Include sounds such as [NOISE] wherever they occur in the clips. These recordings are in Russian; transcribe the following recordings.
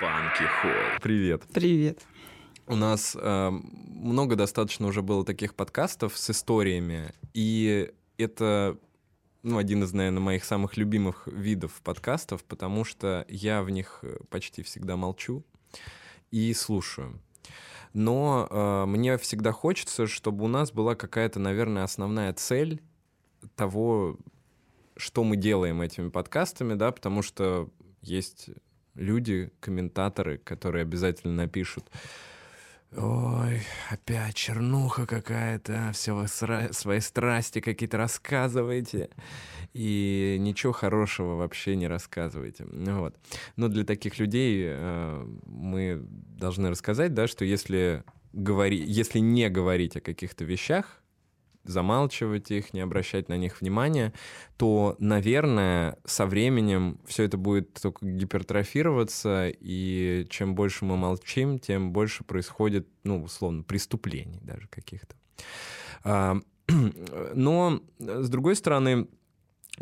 Панки Холл. Привет. Привет. У нас э, много достаточно уже было таких подкастов с историями, и это ну, один из, наверное, моих самых любимых видов подкастов, потому что я в них почти всегда молчу и слушаю. Но э, мне всегда хочется, чтобы у нас была какая-то, наверное, основная цель того, что мы делаем этими подкастами, да, потому что есть люди, комментаторы, которые обязательно напишут, Ой, опять чернуха какая-то, все вы сра- свои страсти какие-то рассказываете, и ничего хорошего вообще не рассказываете. Вот. Но для таких людей э, мы должны рассказать, да, что если, говори, если не говорить о каких-то вещах, замалчивать их, не обращать на них внимания, то, наверное, со временем все это будет только гипертрофироваться, и чем больше мы молчим, тем больше происходит, ну, условно, преступлений даже каких-то. А, [CLEARS THROAT] но, с другой стороны,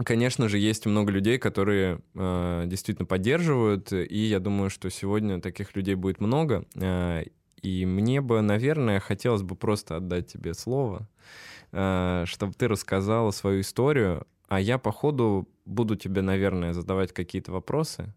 Конечно же, есть много людей, которые э, действительно поддерживают, и я думаю, что сегодня таких людей будет много. Э, и мне бы, наверное, хотелось бы просто отдать тебе слово чтобы ты рассказала свою историю, а я по ходу буду тебе, наверное, задавать какие-то вопросы.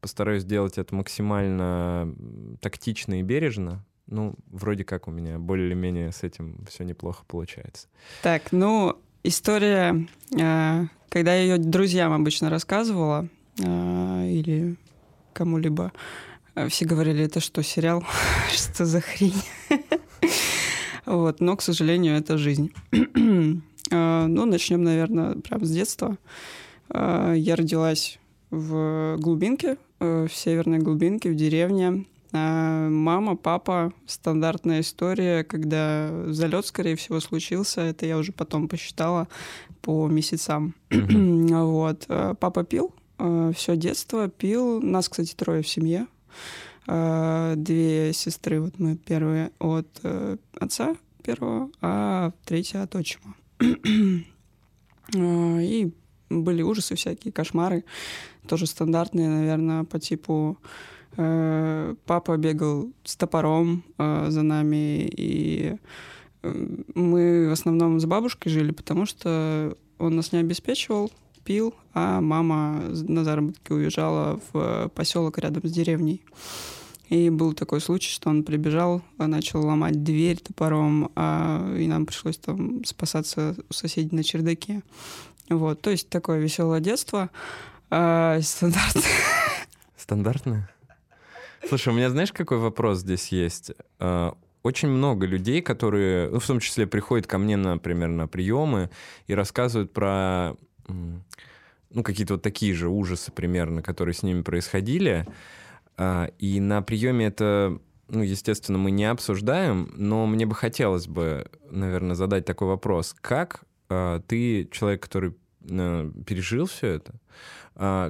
Постараюсь сделать это максимально тактично и бережно. Ну, вроде как у меня более-менее с этим все неплохо получается. Так, ну, история, э, когда я ее друзьям обычно рассказывала, э, или кому-либо, все говорили, это что, сериал? [LAUGHS] что за хрень? [LAUGHS] Вот, но, к сожалению, это жизнь. [CLEARS THROAT] А, ну, начнем, наверное, прямо с детства. А, я родилась в глубинке, э, в северной глубинке, в деревне. А, мама, папа, стандартная история, когда залет, скорее всего, случился. Это я уже потом посчитала по месяцам. [CLEARS THROAT] вот. Папа пил все детство, пил. Нас, кстати, трое в семье. А, две сестры, вот мы первые от э, отца первого, а третья от отчима. А, и были ужасы всякие, кошмары, тоже стандартные, наверное, по типу э, папа бегал с топором э, за нами, и мы в основном с бабушкой жили, потому что он нас не обеспечивал, пил, а мама на заработки уезжала в поселок рядом с деревней. И был такой случай, что он прибежал, начал ломать дверь топором, а, и нам пришлось там спасаться у соседей на чердаке. Вот, то есть такое веселое детство. А, [LAUGHS] стандартное. Стандартное? Слушай, у меня знаешь, какой вопрос здесь есть? А, очень много людей, которые, ну, в том числе, приходят ко мне, например, на приемы и рассказывают про ну, какие-то вот такие же ужасы примерно, которые с ними происходили. А, и на приеме это, ну, естественно, мы не обсуждаем, но мне бы хотелось бы, наверное, задать такой вопрос. Как а, ты, человек, который пережил все это,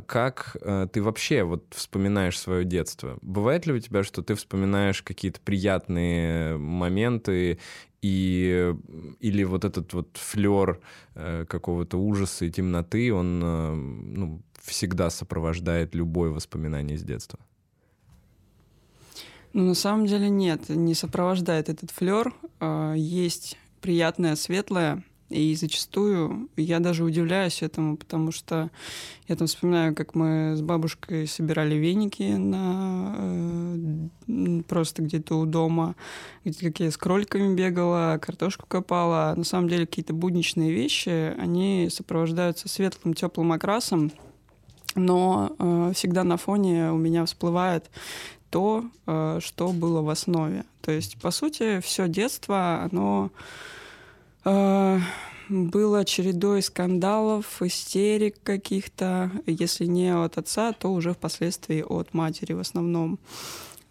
как ты вообще вот вспоминаешь свое детство? Бывает ли у тебя, что ты вспоминаешь какие-то приятные моменты и или вот этот вот флер э, какого-то ужаса и темноты, он ну, всегда сопровождает любое воспоминание из детства? Ну, на самом деле нет, не сопровождает этот флер. А, есть приятное, светлое, и зачастую я даже удивляюсь этому, потому что я там вспоминаю, как мы с бабушкой собирали веники на э, просто где-то у дома, где как я с кроликами бегала, картошку копала. На самом деле какие-то будничные вещи, они сопровождаются светлым, теплым окрасом, но э, всегда на фоне у меня всплывает то, э, что было в основе. То есть, по сути, все детство, оно было чередой скандалов, истерик каких-то, если не от отца, то уже впоследствии от матери в основном.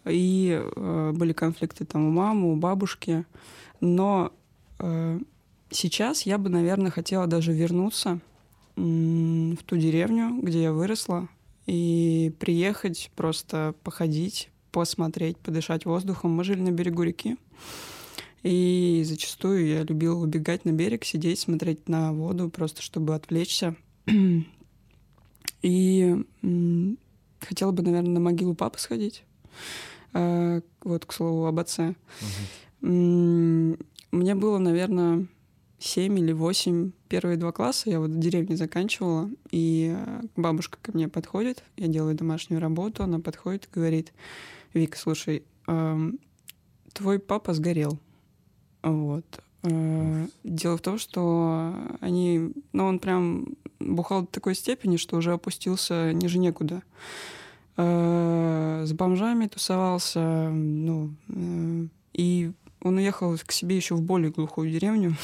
И э, были конфликты там у мамы, у бабушки. Но э, сейчас я бы, наверное, хотела даже вернуться в ту деревню, где я выросла, и приехать, просто походить, посмотреть, подышать воздухом. Мы жили на берегу реки, и зачастую я любила убегать на берег, сидеть, смотреть на воду, просто чтобы отвлечься. [CLEARS THROAT] И хотела бы, наверное, на могилу папы сходить. Э, вот, к слову, об отце. М, Мне было, наверное, 7 или 8 первые два класса. Я вот в деревне заканчивала, и э, бабушка ко мне подходит, я делаю домашнюю работу, она подходит и говорит, Вика, слушай, эм, твой папа сгорел. Вот. Э, Дело в том, что они, ну, он прям бухал до такой степени, что уже опустился ниже некуда. Э, С бомжами тусовался, ну, э, и он уехал к себе еще в более глухую деревню,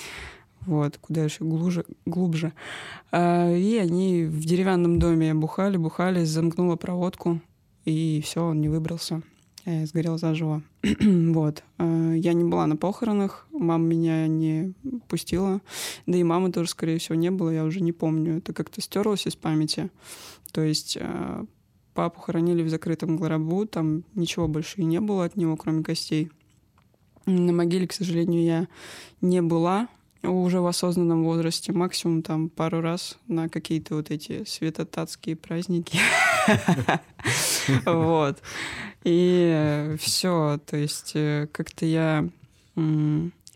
[LAUGHS] вот, куда еще глубже, глубже. И они в деревянном доме бухали, бухали, замкнула проводку, и все, он не выбрался. Сгорел заживо. [CLEARS THROAT] вот. Э, Я не была на похоронах, мама меня не пустила. Да и мамы тоже, скорее всего, не было, я уже не помню. Это как-то стерлось из памяти. То есть э, папу хоронили в закрытом гробу, там ничего больше и не было от него, кроме костей. На могиле, к сожалению, я не была уже в осознанном возрасте, максимум там пару раз на какие-то вот эти светотатские праздники. [LAUGHS] [LAUGHS] Вот. И все, то есть э, как-то я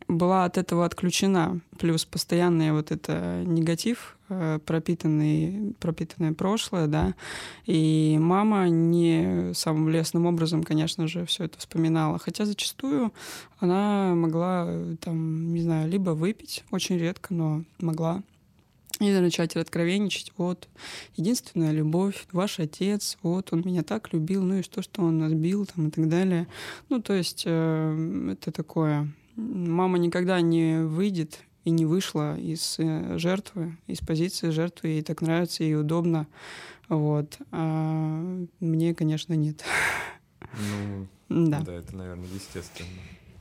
была от этого отключена. Плюс постоянный вот это негатив, э, пропитанный, пропитанное прошлое, да. И мама не самым лестным образом, конечно же, все это вспоминала. Хотя зачастую она могла, э, там, не знаю, либо выпить, очень редко, но могла, и начать откровенничать. Вот, единственная любовь, ваш отец, вот, он меня так любил, ну и что, что он нас бил, там, и так далее. Ну, то есть э, это такое... Мама никогда не выйдет и не вышла из э, жертвы, из позиции жертвы, ей так нравится, ей удобно. Вот. А мне, конечно, нет. Ну, Да. да, это, наверное, естественно.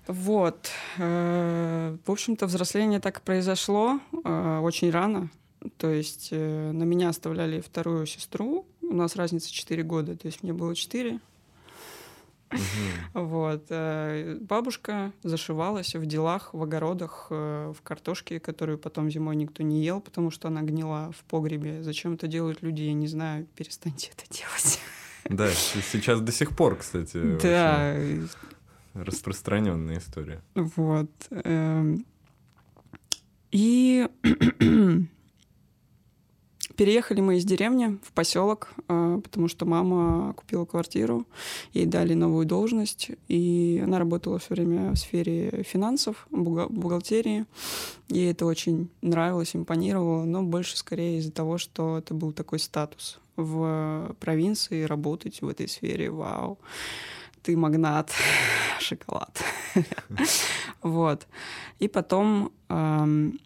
Вот. Э, В общем-то, взросление так и произошло э, очень рано. То есть э, на меня оставляли вторую сестру. У нас разница 4 года, то есть мне было 4. Мгм. Вот. э, Бабушка зашивалась в делах, в огородах, э, в картошке, которую потом зимой никто не ел, потому что она гнила в погребе. Зачем это делают люди, я не знаю. Перестаньте это делать. Да, сейчас до сих пор, кстати, Да, распространенная история. Вот. эм. И [CLEARS THROAT] переехали мы из деревни в поселок, э, потому что мама купила квартиру, ей дали новую должность, и она работала все время в сфере финансов, бухгалтерии. Ей это очень нравилось, импонировало, но больше скорее из-за того, что это был такой статус в провинции работать в этой сфере. Вау, ты магнат, [LAUGHS] шоколад. [LAUGHS] Вот. И потом эм,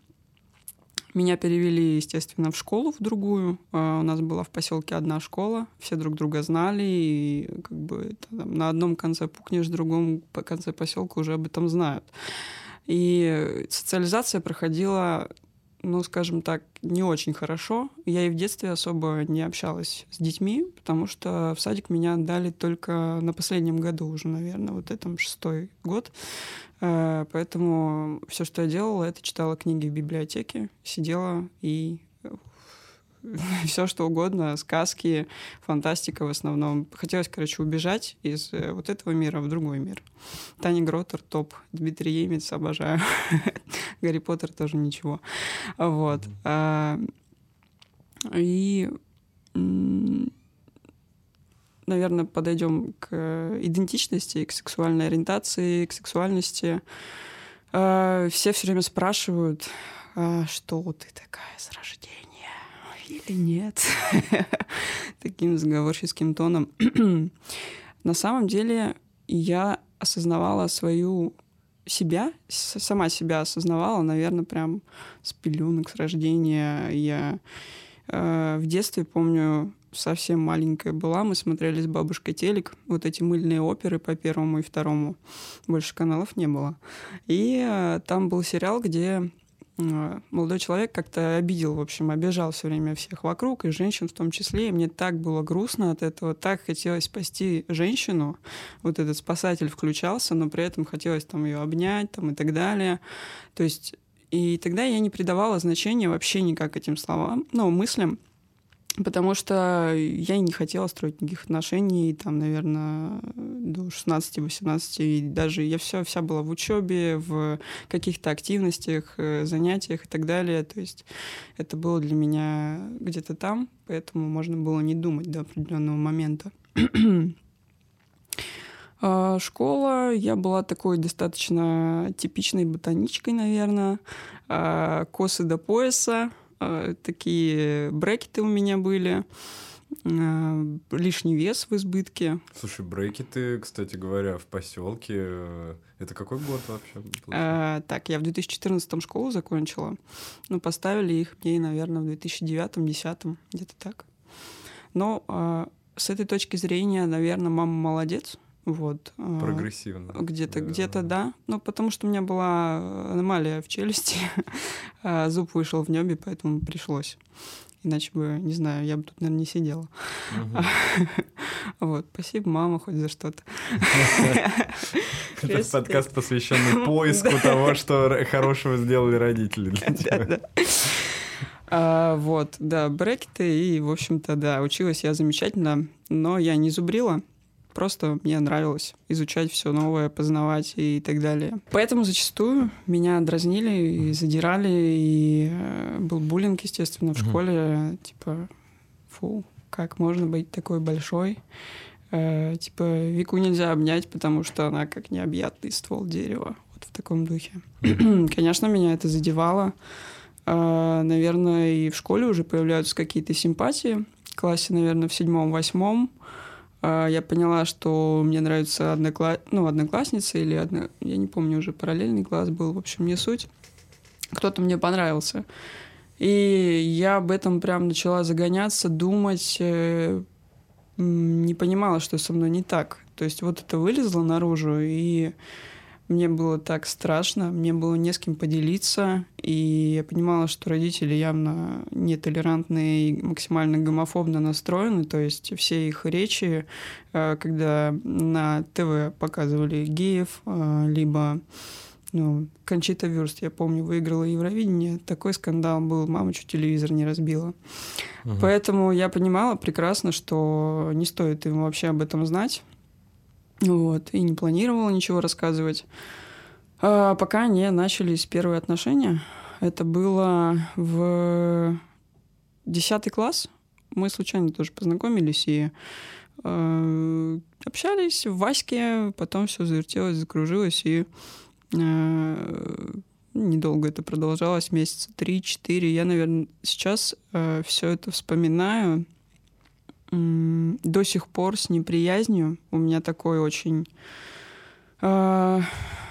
меня перевели, естественно, в школу в другую. Э, У нас была в поселке одна школа, все друг друга знали, и как бы там на одном конце пукнешь, в другом конце поселка уже об этом знают. И социализация проходила, ну, скажем так, не очень хорошо. Я и в детстве особо не общалась с детьми, потому что в садик меня отдали только на последнем году уже, наверное, вот этом шестой год. Э, Поэтому все, что я делала, это читала книги в библиотеке, сидела и [LAUGHS] все что угодно, сказки, фантастика в основном. Хотелось, короче, убежать из э, вот этого мира в другой мир. Таня Гротер топ, Дмитрий Емец обожаю. [LAUGHS] Гарри Поттер тоже ничего. Вот. А, И, наверное, подойдем к идентичности, к сексуальной ориентации, к сексуальности. А, Все все время спрашивают, а что ты такая с рождения или нет? [LAUGHS] Таким заговорческим тоном. [CLEARS THROAT] На самом деле я осознавала свою себя, сама себя осознавала, наверное, прям с пеленок, с рождения. Я э, в детстве, помню, совсем маленькая была, мы смотрели с бабушкой телек, вот эти мыльные оперы по первому и второму. Больше каналов не было. И э, там был сериал, где молодой человек как-то обидел, в общем, обижал все время всех вокруг, и женщин в том числе. И мне так было грустно от этого, так хотелось спасти женщину. Вот этот спасатель включался, но при этом хотелось там ее обнять там, и так далее. То есть и тогда я не придавала значения вообще никак этим словам, ну, мыслям. Потому что я не хотела строить никаких отношений, там, наверное, до 16-18, и даже я все, вся была в учебе, в каких-то активностях, э, занятиях и так далее. То есть это было для меня где-то там, поэтому можно было не думать до определенного момента. [CLEARS THROAT] А, школа, я была такой достаточно типичной ботаничкой, наверное. А, косы до пояса, такие брекеты у меня были, лишний вес в избытке. Слушай, брекеты, кстати говоря, в поселке, э, это какой год вообще? А, так, я в 2014 школу закончила. Ну, поставили их мне, наверное, в 2009-2010, где-то так. Но а, с этой точки зрения, наверное, мама молодец, вот. А, Прогрессивно. Где-то, да. где-то, да. Ну, потому что у меня была аномалия в челюсти. [LAUGHS] А зуб вышел в небе, поэтому пришлось. Иначе бы, не знаю, я бы тут, наверное, не сидела. [LAUGHS] Вот. Спасибо, мама, хоть за что-то. [LAUGHS] Этот подкаст посвященный поиску того, что хорошего сделали родители для тебя. А, вот, да, брекеты, и, в общем-то, да, училась я замечательно, но я не зубрила, Просто мне нравилось изучать все новое, познавать и так далее. Поэтому зачастую меня дразнили и задирали, и э, был буллинг, естественно, в школе. Типа, фу, как можно быть такой большой? Э, типа, Вику нельзя обнять, потому что она как необъятный ствол дерева. Вот в таком духе. [CLEARS THROAT] Конечно, меня это задевало. Э, наверное, и в школе уже появляются какие-то симпатии. В классе, наверное, в седьмом-восьмом. А, я поняла, что мне нравится однокла... ну, одноклассница или одно... я не помню уже, параллельный класс был, в общем, не суть. Кто-то мне понравился. И я об этом прям начала загоняться, думать, э, не понимала, что со мной не так. То есть вот это вылезло наружу, и мне было так страшно, мне было не с кем поделиться, и я понимала, что родители явно нетолерантные и максимально гомофобно настроены, то есть все их речи, э, когда на ТВ показывали геев, э, либо ну, Кончита Вюрст, я помню, выиграла Евровидение. Такой скандал был, мама чуть телевизор не разбила. Угу. Поэтому я понимала прекрасно, что не стоит им вообще об этом знать. Вот, и не планировала ничего рассказывать. А пока не начались первые отношения. Это было в десятый класс. Мы случайно тоже познакомились и э, общались в Ваське, потом все завертелось, закружилось, и э, недолго это продолжалось, месяца три-четыре. Я, наверное, сейчас э, все это вспоминаю до сих пор с неприязнью. У меня такой очень э,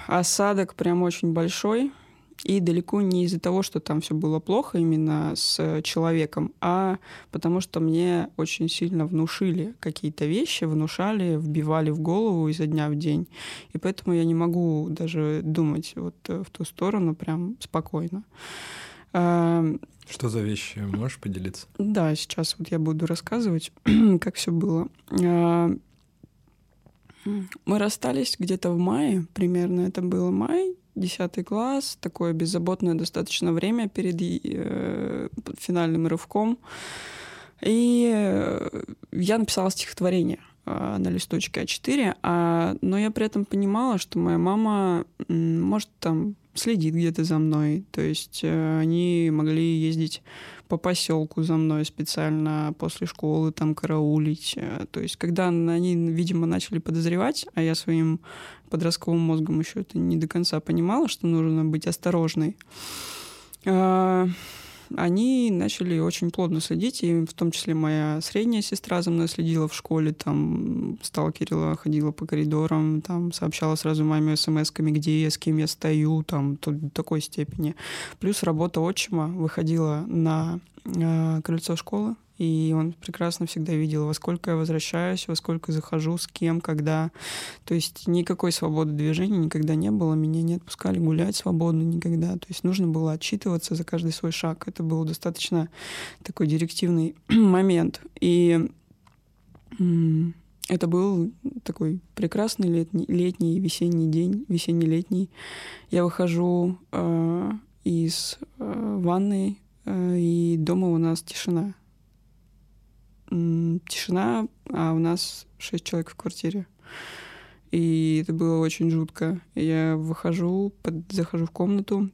осадок прям очень большой. И далеко не из-за того, что там все было плохо именно с человеком, а потому что мне очень сильно внушили какие-то вещи, внушали, вбивали в голову изо дня в день. И поэтому я не могу даже думать вот в ту сторону прям спокойно. Что за вещи? Можешь поделиться? Да, сейчас вот я буду рассказывать, [CLEARS THROAT] как все было. А, мы расстались где-то в мае, примерно это было май, 10 класс, такое беззаботное достаточно время перед э, финальным рывком. И я написала стихотворение на листочке А4, а, но я при этом понимала, что моя мама может там следит где-то за мной. То есть э, они могли ездить по поселку за мной специально после школы, там караулить. Э, то есть когда они, видимо, начали подозревать, а я своим подростковым мозгом еще это не до конца понимала, что нужно быть осторожной, э, они начали очень плотно следить, и в том числе моя средняя сестра за мной следила в школе, там сталкерила, ходила по коридорам, там сообщала сразу маме смс-ками, где я, с кем я стою, там до такой степени. Плюс работа отчима выходила на э, крыльцо школы, и он прекрасно всегда видел, во сколько я возвращаюсь, во сколько захожу, с кем, когда. То есть никакой свободы движения никогда не было, меня не отпускали гулять свободно никогда. То есть нужно было отчитываться за каждый свой шаг. Это был достаточно такой директивный [CLEARS THROAT] момент. И это был такой прекрасный летний, летний весенний день, весенний-летний. Я выхожу э, из э, ванной, э, и дома у нас тишина тишина, а у нас шесть человек в квартире. И это было очень жутко. Я выхожу, под, захожу в комнату,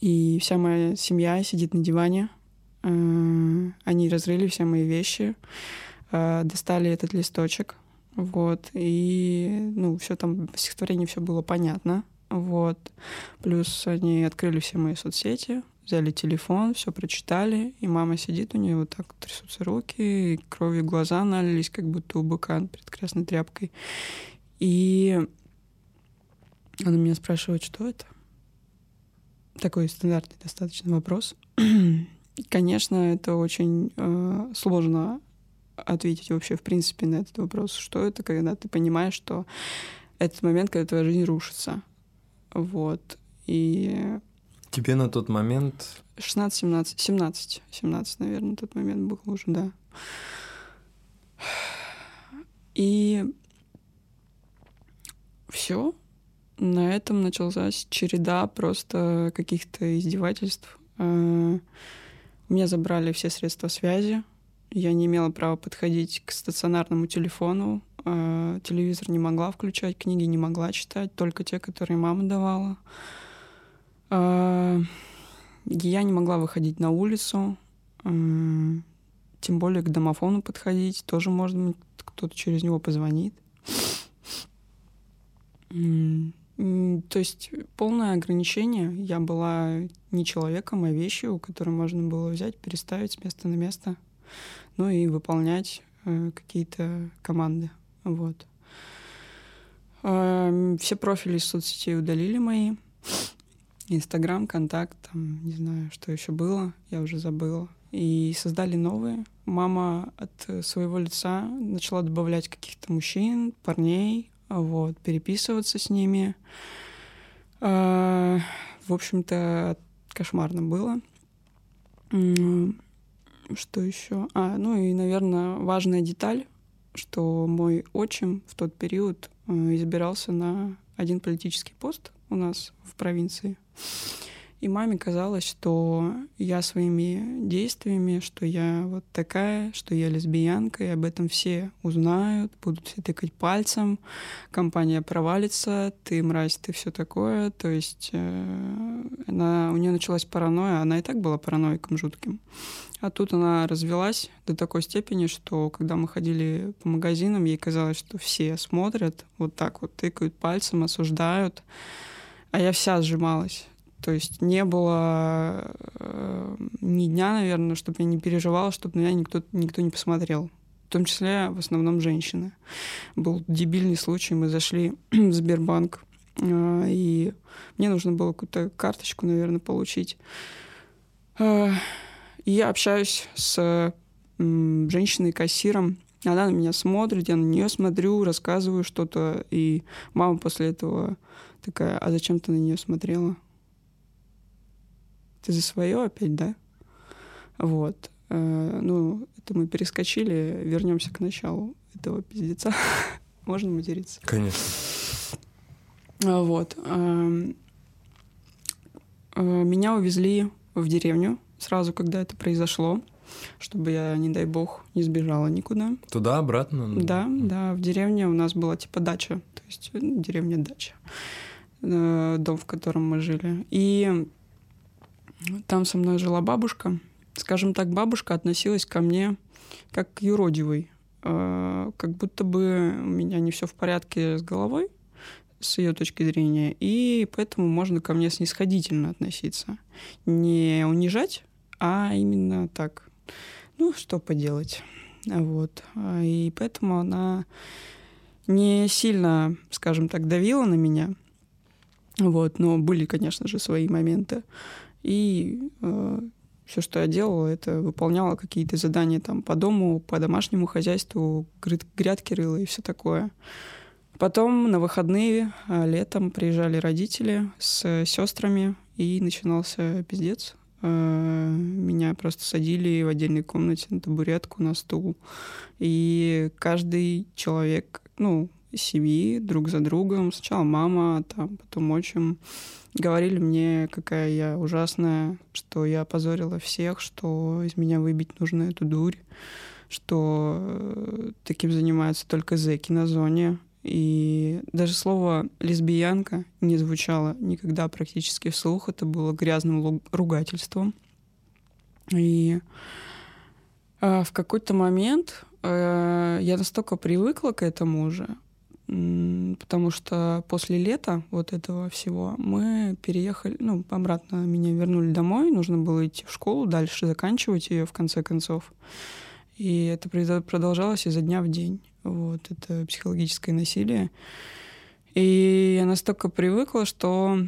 и вся моя семья сидит на диване. Э, они разрыли все мои вещи, э, достали этот листочек, вот, и, ну, все там, в стихотворении все было понятно, вот. Плюс они открыли все мои соцсети, взяли телефон, все прочитали, и мама сидит, у нее вот так трясутся руки, и кровью глаза налились, как будто у быка перед красной тряпкой. И она меня спрашивает, что это? Такой стандартный достаточно вопрос. Конечно, это очень э, сложно ответить вообще, в принципе, на этот вопрос. Что это, когда ты понимаешь, что этот момент, когда твоя жизнь рушится. Вот. И... Тебе на тот момент... 16, 17, 17, 17, наверное, на тот момент был уже, да. И все. На этом началась череда просто каких-то издевательств. Э, меня забрали все средства связи. Я не имела права подходить к стационарному телефону. Э, телевизор не могла включать, книги не могла читать, только те, которые мама давала. Э, я не могла выходить на улицу, тем более к домофону подходить. Тоже, может быть, кто-то через него позвонит. То есть полное ограничение. Я была не человеком, а вещью, которую можно было взять, переставить с места на место, ну и выполнять э, какие-то команды. Вот. Э, все профили из соцсетей удалили мои. Инстаграм, контакт, там, не знаю, что еще было, я уже забыла. И создали новые. Мама от своего лица начала добавлять каких-то мужчин, парней, вот, переписываться с ними. А, в общем-то, кошмарно было. Что еще? А, ну и, наверное, важная деталь, что мой отчим в тот период э, избирался на один политический пост у нас в провинции. И маме казалось, что я своими действиями, что я вот такая, что я лесбиянка, и об этом все узнают, будут все тыкать пальцем, компания провалится, ты мразь, ты все такое. То есть э, она, у нее началась паранойя, она и так была параноиком жутким. А тут она развелась до такой степени, что когда мы ходили по магазинам, ей казалось, что все смотрят, вот так вот тыкают пальцем, осуждают. А я вся сжималась. То есть не было э, ни дня, наверное, чтобы я не переживала, чтобы на меня никто, никто не посмотрел. В том числе в основном женщины. Был дебильный случай, мы зашли [CLEARS THROAT] в Сбербанк, э, и мне нужно было какую-то карточку, наверное, получить. Э, и я общаюсь с э, женщиной-кассиром, она на меня смотрит, я на нее смотрю, рассказываю что-то, и мама после этого такая, а зачем ты на нее смотрела? Ты за свое опять, да? Вот. Э, ну, это мы перескочили, вернемся к началу этого пиздеца. [LAUGHS] Можно материться? Конечно. А, вот. Эм, э, меня увезли в деревню сразу, когда это произошло, чтобы я, не дай бог, не сбежала никуда. Туда, обратно? Да, да. В деревне у нас была типа дача, то есть деревня-дача, э, дом, в котором мы жили. И там со мной жила бабушка. Скажем так, бабушка относилась ко мне как к юродивой. Э, как будто бы у меня не все в порядке с головой, с ее точки зрения, и поэтому можно ко мне снисходительно относиться. Не унижать, а именно так. Ну, что поделать. Вот. И поэтому она не сильно, скажем так, давила на меня. Вот, но были, конечно же, свои моменты. И э, все, что я делала, это выполняла какие-то задания там по дому, по домашнему хозяйству, грядки рыла и все такое. Потом на выходные э, летом приезжали родители с сестрами, и начинался пиздец. Э, меня просто садили в отдельной комнате на табуретку, на стул. И каждый человек, ну, семьи друг за другом. Сначала мама, там, потом отчим. Говорили мне, какая я ужасная, что я опозорила всех, что из меня выбить нужно эту дурь. что э, таким занимаются только зэки на зоне. И даже слово «лесбиянка» не звучало никогда практически вслух. Это было грязным ругательством. И э, в какой-то момент э, я настолько привыкла к этому уже, потому что после лета вот этого всего мы переехали, ну, обратно меня вернули домой, нужно было идти в школу, дальше заканчивать ее в конце концов. И это продолжалось изо дня в день. Вот, это психологическое насилие. И я настолько привыкла, что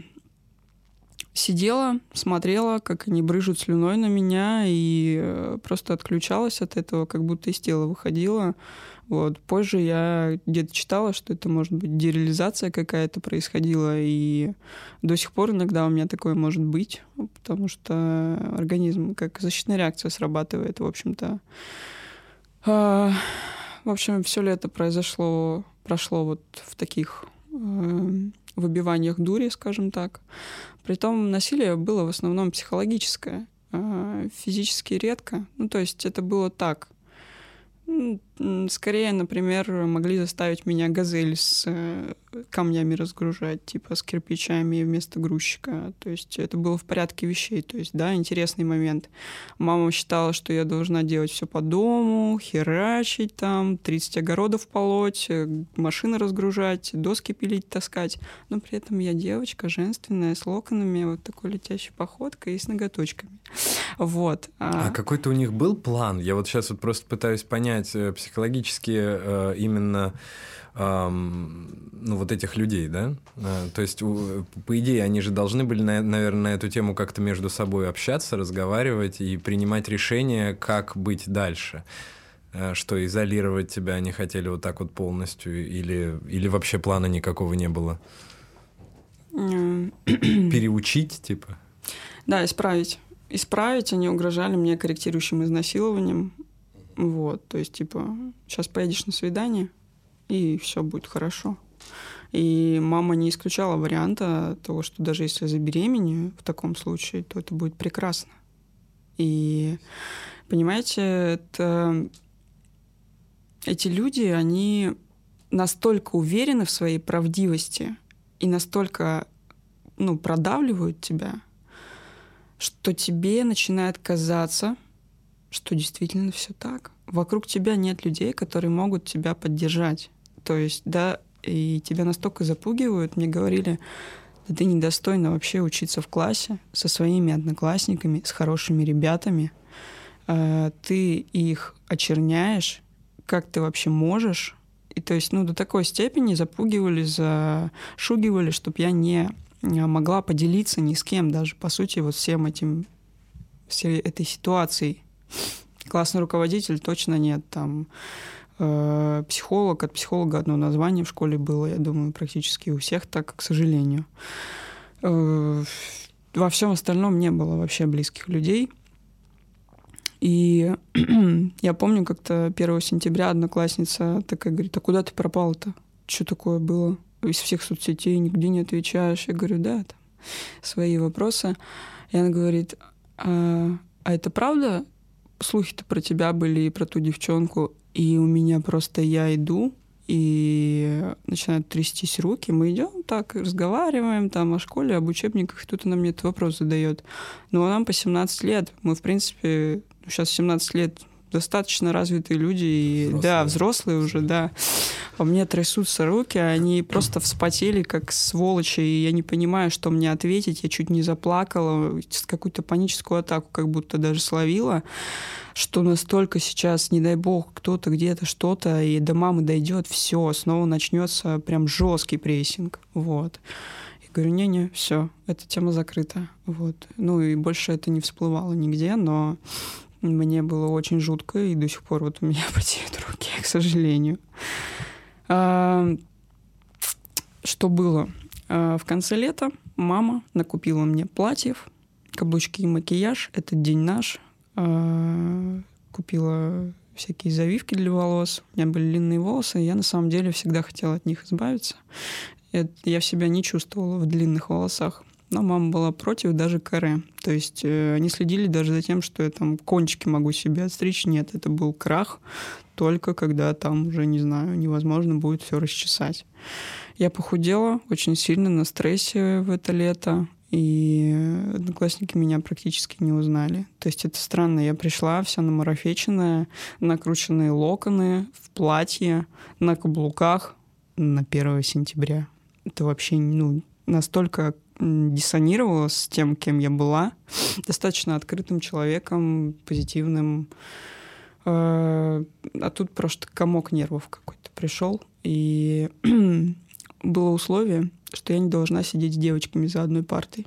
сидела, смотрела, как они брыжут слюной на меня, и э, просто отключалась от этого, как будто из тела выходила. Вот. Позже я где-то читала, что это может быть дереализация какая-то происходила, и до сих пор иногда у меня такое может быть, потому что организм как защитная реакция срабатывает, в общем-то. А, в общем, все лето произошло, прошло вот в таких э, выбиваниях дури, скажем так. Притом насилие было в основном психологическое, э, физически редко. Ну, то есть это было так. Скорее, например, могли заставить меня газель с э, камнями разгружать, типа с кирпичами вместо грузчика. То есть это было в порядке вещей. То есть, да, интересный момент. Мама считала, что я должна делать все по дому, херачить там, 30 огородов полоть, э, машины разгружать, доски пилить, таскать. Но при этом я девочка женственная, с локонами, вот такой летящей походкой и с ноготочками. Вот. А, а какой-то у них был план? Я вот сейчас вот просто пытаюсь понять э, психологически э, именно ну, вот этих людей, да? Э, то есть, по идее, они же должны были, наверное, на эту тему как-то между собой общаться, разговаривать и принимать решения, как быть дальше. Что изолировать тебя они хотели вот так вот полностью, или, или вообще плана никакого не было? Переучить, типа? Да, исправить исправить, они угрожали мне корректирующим изнасилованием. Вот, то есть, типа, сейчас поедешь на свидание, и все будет хорошо. И мама не исключала варианта того, что даже если забеременею в таком случае, то это будет прекрасно. И, понимаете, это... эти люди, они настолько уверены в своей правдивости и настолько ну, продавливают тебя, что тебе начинает казаться, что действительно все так. Вокруг тебя нет людей, которые могут тебя поддержать. То есть, да, и тебя настолько запугивают, мне говорили, да ты недостойна вообще учиться в классе со своими одноклассниками, с хорошими ребятами. Э, ты их очерняешь, как ты вообще можешь. И то есть, ну, до такой степени запугивали, зашугивали, чтобы я не могла поделиться ни с кем даже, по сути, вот всем этим, всей этой ситуацией. Классный руководитель точно нет, там э, психолог, от психолога одно название в школе было, я думаю, практически у всех так, к сожалению. Э, во всем остальном не было вообще близких людей. И [CLEARS THROAT] я помню, как-то 1 сентября одноклассница такая говорит, а куда ты пропал-то? Что такое было? Из всех соцсетей нигде не отвечаешь. Я говорю, да, там свои вопросы. И она говорит, а, а это правда? Слухи-то про тебя были и про ту девчонку. И у меня просто я иду, и начинают трястись руки. Мы идем так, разговариваем там о школе, об учебниках, она мне этот вопрос задает. Ну, а нам по 17 лет. Мы, в принципе, сейчас 17 лет достаточно развитые люди, и, взрослые. да, взрослые уже, да. А мне трясутся руки, они просто вспотели, как сволочи, и я не понимаю, что мне ответить. Я чуть не заплакала, какую-то паническую атаку как будто даже словила, что настолько сейчас, не дай бог, кто-то где-то что-то, и до мамы дойдет, все, снова начнется прям жесткий прессинг. Вот. Говорю, не-не, все, эта тема закрыта. Вот. Ну и больше это не всплывало нигде, но мне было очень жутко, и до сих пор вот у меня [LAUGHS] потеют руки, к сожалению. А, что было? А, в конце лета мама накупила мне платьев, каблучки и макияж. Этот день наш. А, купила всякие завивки для волос. У меня были длинные волосы, и я на самом деле всегда хотела от них избавиться. Я себя не чувствовала в длинных волосах. Но мама была против даже каре. То есть э, они следили даже за тем, что я там кончики могу себе отстричь. Нет, это был крах только когда там уже, не знаю, невозможно будет все расчесать. Я похудела очень сильно на стрессе в это лето, и одноклассники меня практически не узнали. То есть это странно. Я пришла вся намарафеченная, накрученные локоны, в платье, на каблуках на 1 сентября. Это вообще ну, настолько диссонировало с тем, кем я была. [SNIFFS] Достаточно открытым человеком, позитивным. Э, а тут просто комок нервов какой-то пришел. И [CLEARS THROAT] было условие, что я не должна сидеть с девочками за одной партой.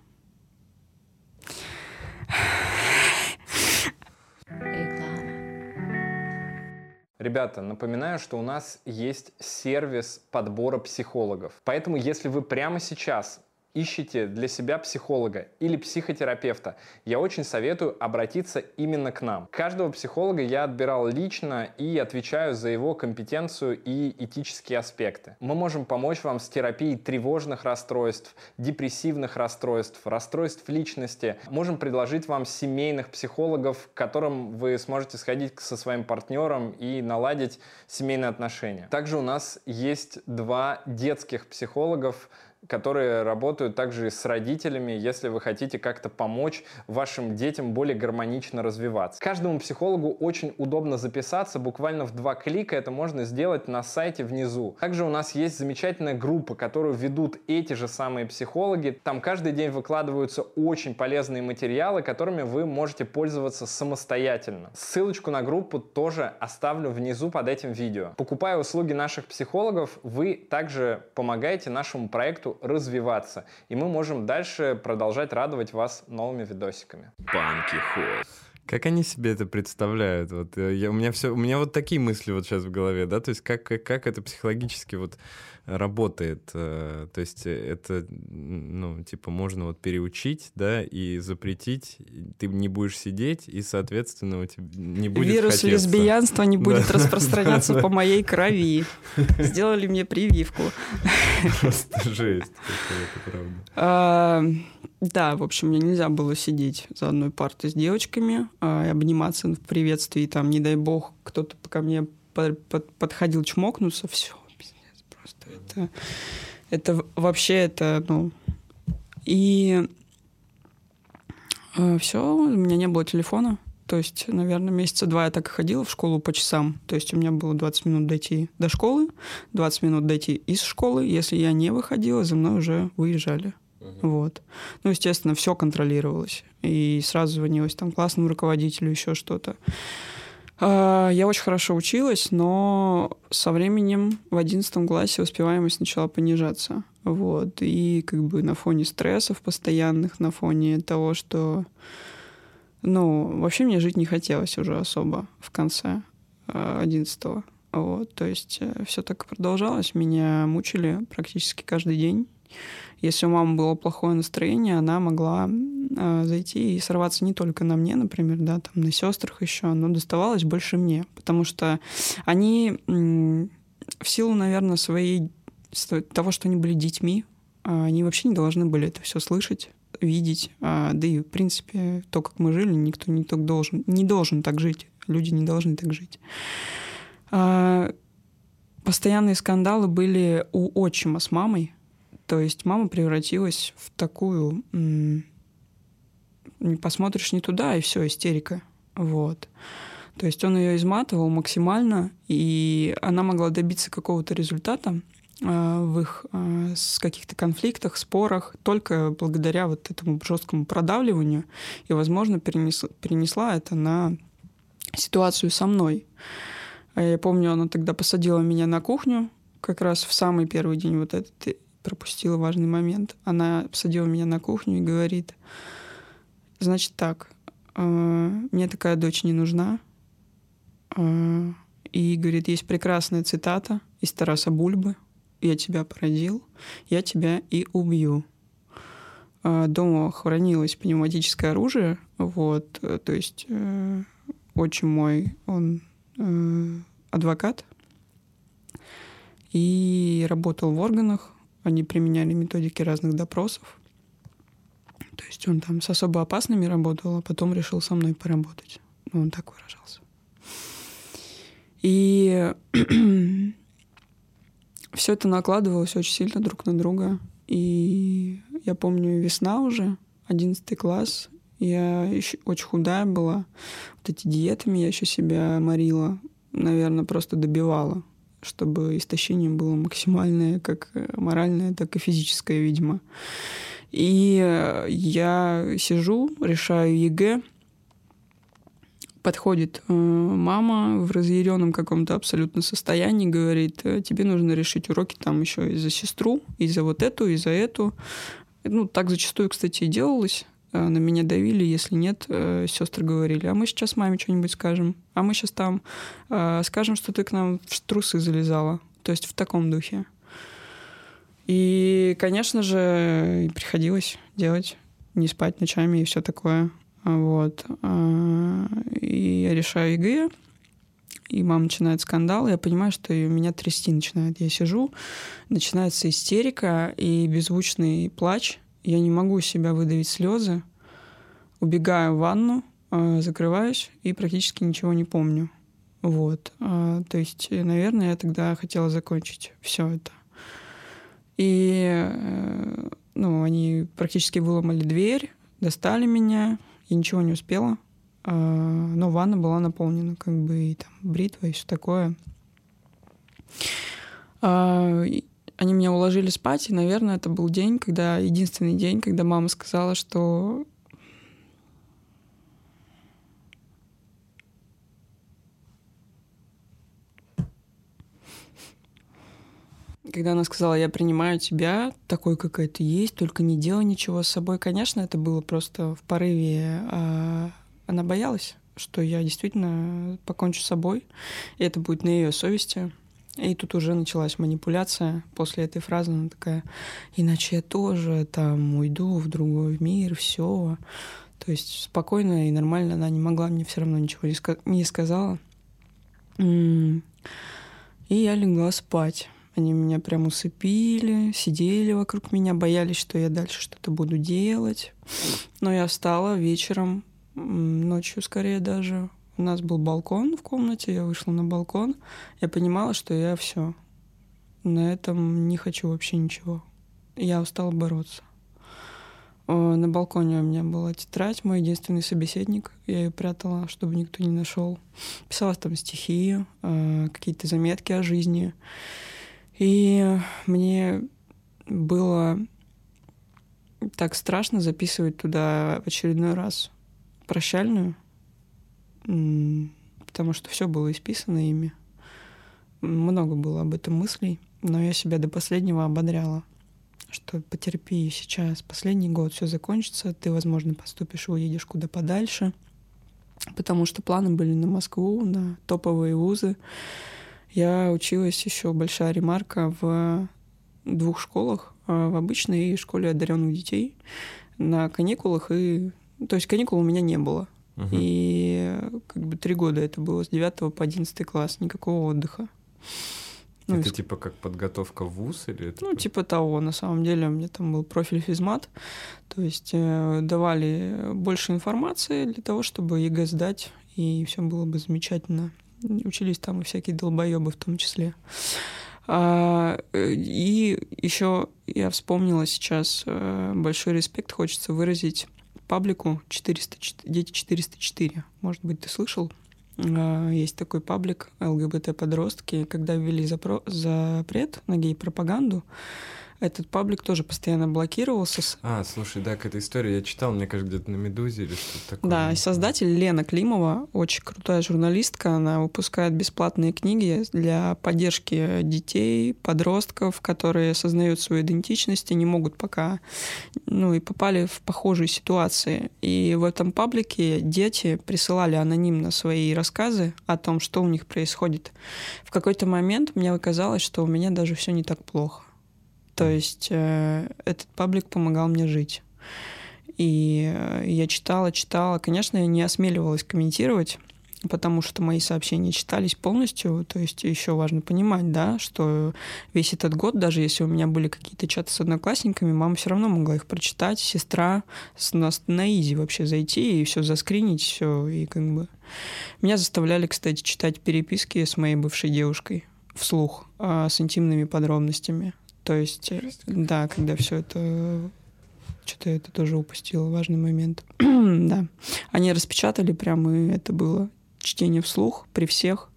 Ребята, напоминаю, что у нас есть сервис подбора психологов. Поэтому, если вы прямо сейчас ищете для себя психолога или психотерапевта, я очень советую обратиться именно к нам. Каждого психолога я отбирал лично и отвечаю за его компетенцию и этические аспекты. Мы можем помочь вам с терапией тревожных расстройств, депрессивных расстройств, расстройств личности. Можем предложить вам семейных психологов, к которым вы сможете сходить со своим партнером и наладить семейные отношения. Также у нас есть два детских психологов, которые работают также с родителями, если вы хотите как-то помочь вашим детям более гармонично развиваться. Каждому психологу очень удобно записаться, буквально в два клика это можно сделать на сайте внизу. Также у нас есть замечательная группа, которую ведут эти же самые психологи. Там каждый день выкладываются очень полезные материалы, которыми вы можете пользоваться самостоятельно. Ссылочку на группу тоже оставлю внизу под этим видео. Покупая услуги наших психологов, вы также помогаете нашему проекту развиваться. И мы можем дальше продолжать радовать вас новыми видосиками. Банки ход. Как они себе это представляют? Вот э, я, у меня все, у меня вот такие мысли вот сейчас в голове, да, то есть как как, как это психологически вот работает. Э, то есть это, ну, типа, можно вот переучить, да, и запретить, ты не будешь сидеть, и, соответственно, у тебя не будет Вирус хотеться. лесбиянства не будет распространяться по моей крови. Сделали мне прививку. Просто жесть это правда. А, да, в общем, мне нельзя было сидеть за одной партой с девочками а, обниматься в приветствии, там, не дай бог, кто-то ко мне подходил чмокнуться, все, просто. Это, это вообще это, ну... И э, все, у меня не было телефона. То есть, наверное, месяца два я так и ходила в школу по часам. То есть у меня было 20 минут дойти до школы, 20 минут дойти из школы. Если я не выходила, за мной уже выезжали. Uh-huh. Вот. Ну, естественно, все контролировалось. И сразу звонилось там классному руководителю, еще что-то. А, я очень хорошо училась, но со временем в одиннадцатом классе успеваемость начала понижаться. Вот. И как бы на фоне стрессов постоянных, на фоне того, что... Ну, вообще мне жить не хотелось уже особо в конце а, одиннадцатого. Вот, то есть э, все так и продолжалось. Меня мучили практически каждый день. Если у мамы было плохое настроение, она могла э, зайти и сорваться не только на мне, например, да, там на сестрах еще, но доставалось больше мне, потому что они в силу, наверное, своей того, что они были детьми, э, они вообще не должны были это все слышать видеть, а, да и в принципе то, как мы жили, никто не так должен, не должен так жить, люди не должны так жить. Постоянные скандалы были у отчима с мамой, то есть мама превратилась в такую... Не посмотришь не туда, и все, истерика. Вот. То есть он ее изматывал максимально, и она могла добиться какого-то результата э, в их э, каких-то конфликтах, спорах только благодаря вот этому жесткому продавливанию, и, возможно, перенесла, перенесла это на ситуацию со мной. А я помню, она тогда посадила меня на кухню, как раз в самый первый день вот этот пропустила важный момент. Она посадила меня на кухню и говорит, значит так, э, мне такая дочь не нужна. Э, и говорит, есть прекрасная цитата из Тараса Бульбы. «Я тебя породил, я тебя и убью». Э, дома хранилось пневматическое оружие, вот, то есть э, отчим мой, он э, адвокат, и работал в органах, они применяли методики разных допросов. То есть он там с особо опасными работал, а потом решил со мной поработать. Ну, он так выражался. И [CLEARS THROAT] все это накладывалось очень сильно друг на друга. И я помню, весна уже, одиннадцатый класс, я еще очень худая была. Вот эти диетами я еще себя морила. Наверное, просто добивала, чтобы истощение было максимальное, как моральное, так и физическое, видимо. И я сижу, решаю ЕГЭ, подходит э, мама в разъяренном каком-то абсолютно состоянии, говорит, «Э, тебе нужно решить уроки там еще и за сестру, и за вот эту, и за эту. Ну, так зачастую, кстати, и делалось. Э, на меня давили, если нет, сестры говорили, а мы сейчас маме что-нибудь скажем, а мы сейчас там скажем, что ты к нам в трусы залезала. То есть в таком духе. И, конечно же, приходилось делать, не спать ночами и все такое. Вот. А, и я решаю ЕГЭ, и мама начинает скандал, я понимаю, что у меня трясти начинает. Я сижу, начинается истерика и беззвучный плач. Я не могу себя выдавить слезы. Убегаю в ванну, а, закрываюсь и практически ничего не помню. Вот. А, то есть, наверное, я тогда хотела закончить все это. И э, ну, они практически выломали дверь, достали меня, я ничего не успела, а, но ванна была наполнена, как бы, и там бритва, и все такое. Они меня уложили спать, и, наверное, это был день, когда единственный день, когда мама сказала, что когда она сказала, я принимаю тебя такой, какая ты есть, только не делай ничего с собой, конечно, это было просто в порыве. А она боялась, что я действительно покончу с собой, и это будет на ее совести. И тут уже началась манипуляция. После этой фразы она такая, иначе я тоже там уйду в другой мир, все. То есть спокойно и нормально она не могла мне все равно ничего не сказала. И я легла спать. Они меня прям усыпили, сидели вокруг меня, боялись, что я дальше что-то буду делать. Но я встала вечером, ночью скорее даже. У нас был балкон в комнате, я вышла на балкон. Я понимала, что я все. На этом не хочу вообще ничего. Я устала бороться. На балконе у меня была тетрадь, мой единственный собеседник. Я ее прятала, чтобы никто не нашел. Писала там стихи, а, какие-то заметки о жизни. И мне было так страшно записывать туда в очередной раз прощальную, потому что все было исписано ими. Много было об этом мыслей, но я себя до последнего ободряла, что потерпи сейчас, последний год, все закончится, ты, возможно, поступишь и уедешь куда подальше, потому что планы были на Москву, на топовые вузы. Я училась еще большая ремарка в двух школах, а, в обычной и школе одаренных детей на каникулах и то есть каникул у меня не было. Угу. И как бы три года это было с 9 по 11 класс, никакого отдыха. Ну, это и... типа как подготовка в ВУЗ или это? Ну, типа того. На самом деле у меня там был профиль физмат. То есть э, давали больше информации для того, чтобы ЕГЭ сдать, и все было бы замечательно. Учились там и всякие долбоебы в том числе. А, и еще я вспомнила сейчас э, большой респект хочется выразить паблику 400, дети 404. Может быть, ты слышал? А, есть такой паблик ЛГБТ-подростки. Когда ввели запрет на гей-пропаганду, этот паблик тоже постоянно блокировался. А, слушай, да, к этой истории я читал, мне кажется, где-то на «Медузе» или что-то такое. Да, и создатель Лена Климова, очень крутая журналистка, она выпускает бесплатные книги для поддержки детей, подростков, которые осознают свою идентичность и не могут пока, ну, и попали в похожие ситуации. И в этом паблике дети присылали анонимно свои рассказы о том, что у них происходит. В какой-то момент мне казалось, что у меня даже все не так плохо. То есть э, этот паблик помогал мне жить. И э, я читала, читала. Конечно, я не осмеливалась комментировать потому что мои сообщения читались полностью. То есть еще важно понимать, да, что весь этот год, даже если у меня были какие-то чаты с одноклассниками, мама все равно могла их прочитать, сестра с нас на изи вообще зайти и все заскринить, все, и как бы... Меня заставляли, кстати, читать переписки с моей бывшей девушкой вслух а, с интимными подробностями. То есть, э, да, когда все это что-то это тоже упустила, важный момент. [CLEARS THROAT] да. Они распечатали прямо, и это было чтение вслух при всех.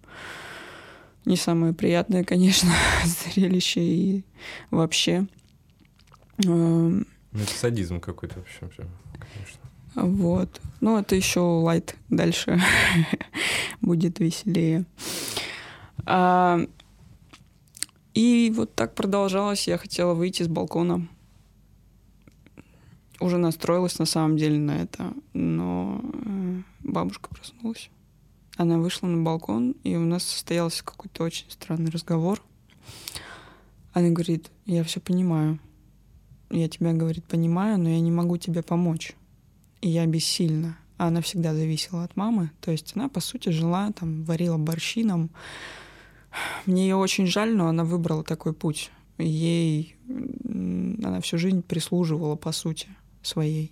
Не самое приятное, конечно, [LAUGHS] зрелище и вообще. Эм, ну, это садизм какой-то, в общем, конечно. Вот. Ну, это еще лайт. Дальше [LAUGHS] будет веселее. А, и вот так продолжалось. Я хотела выйти с балкона. Уже настроилась на самом деле на это, но э, бабушка проснулась. Она вышла на балкон, и у нас состоялся какой-то очень странный разговор. Она говорит, я все понимаю. Я тебя, говорит, понимаю, но я не могу тебе помочь. И я бессильна. Она всегда зависела от мамы. То есть она, по сути, жила, там, варила борщи нам. Мне ее очень жаль, но она выбрала такой путь. Ей она всю жизнь прислуживала, по сути, своей.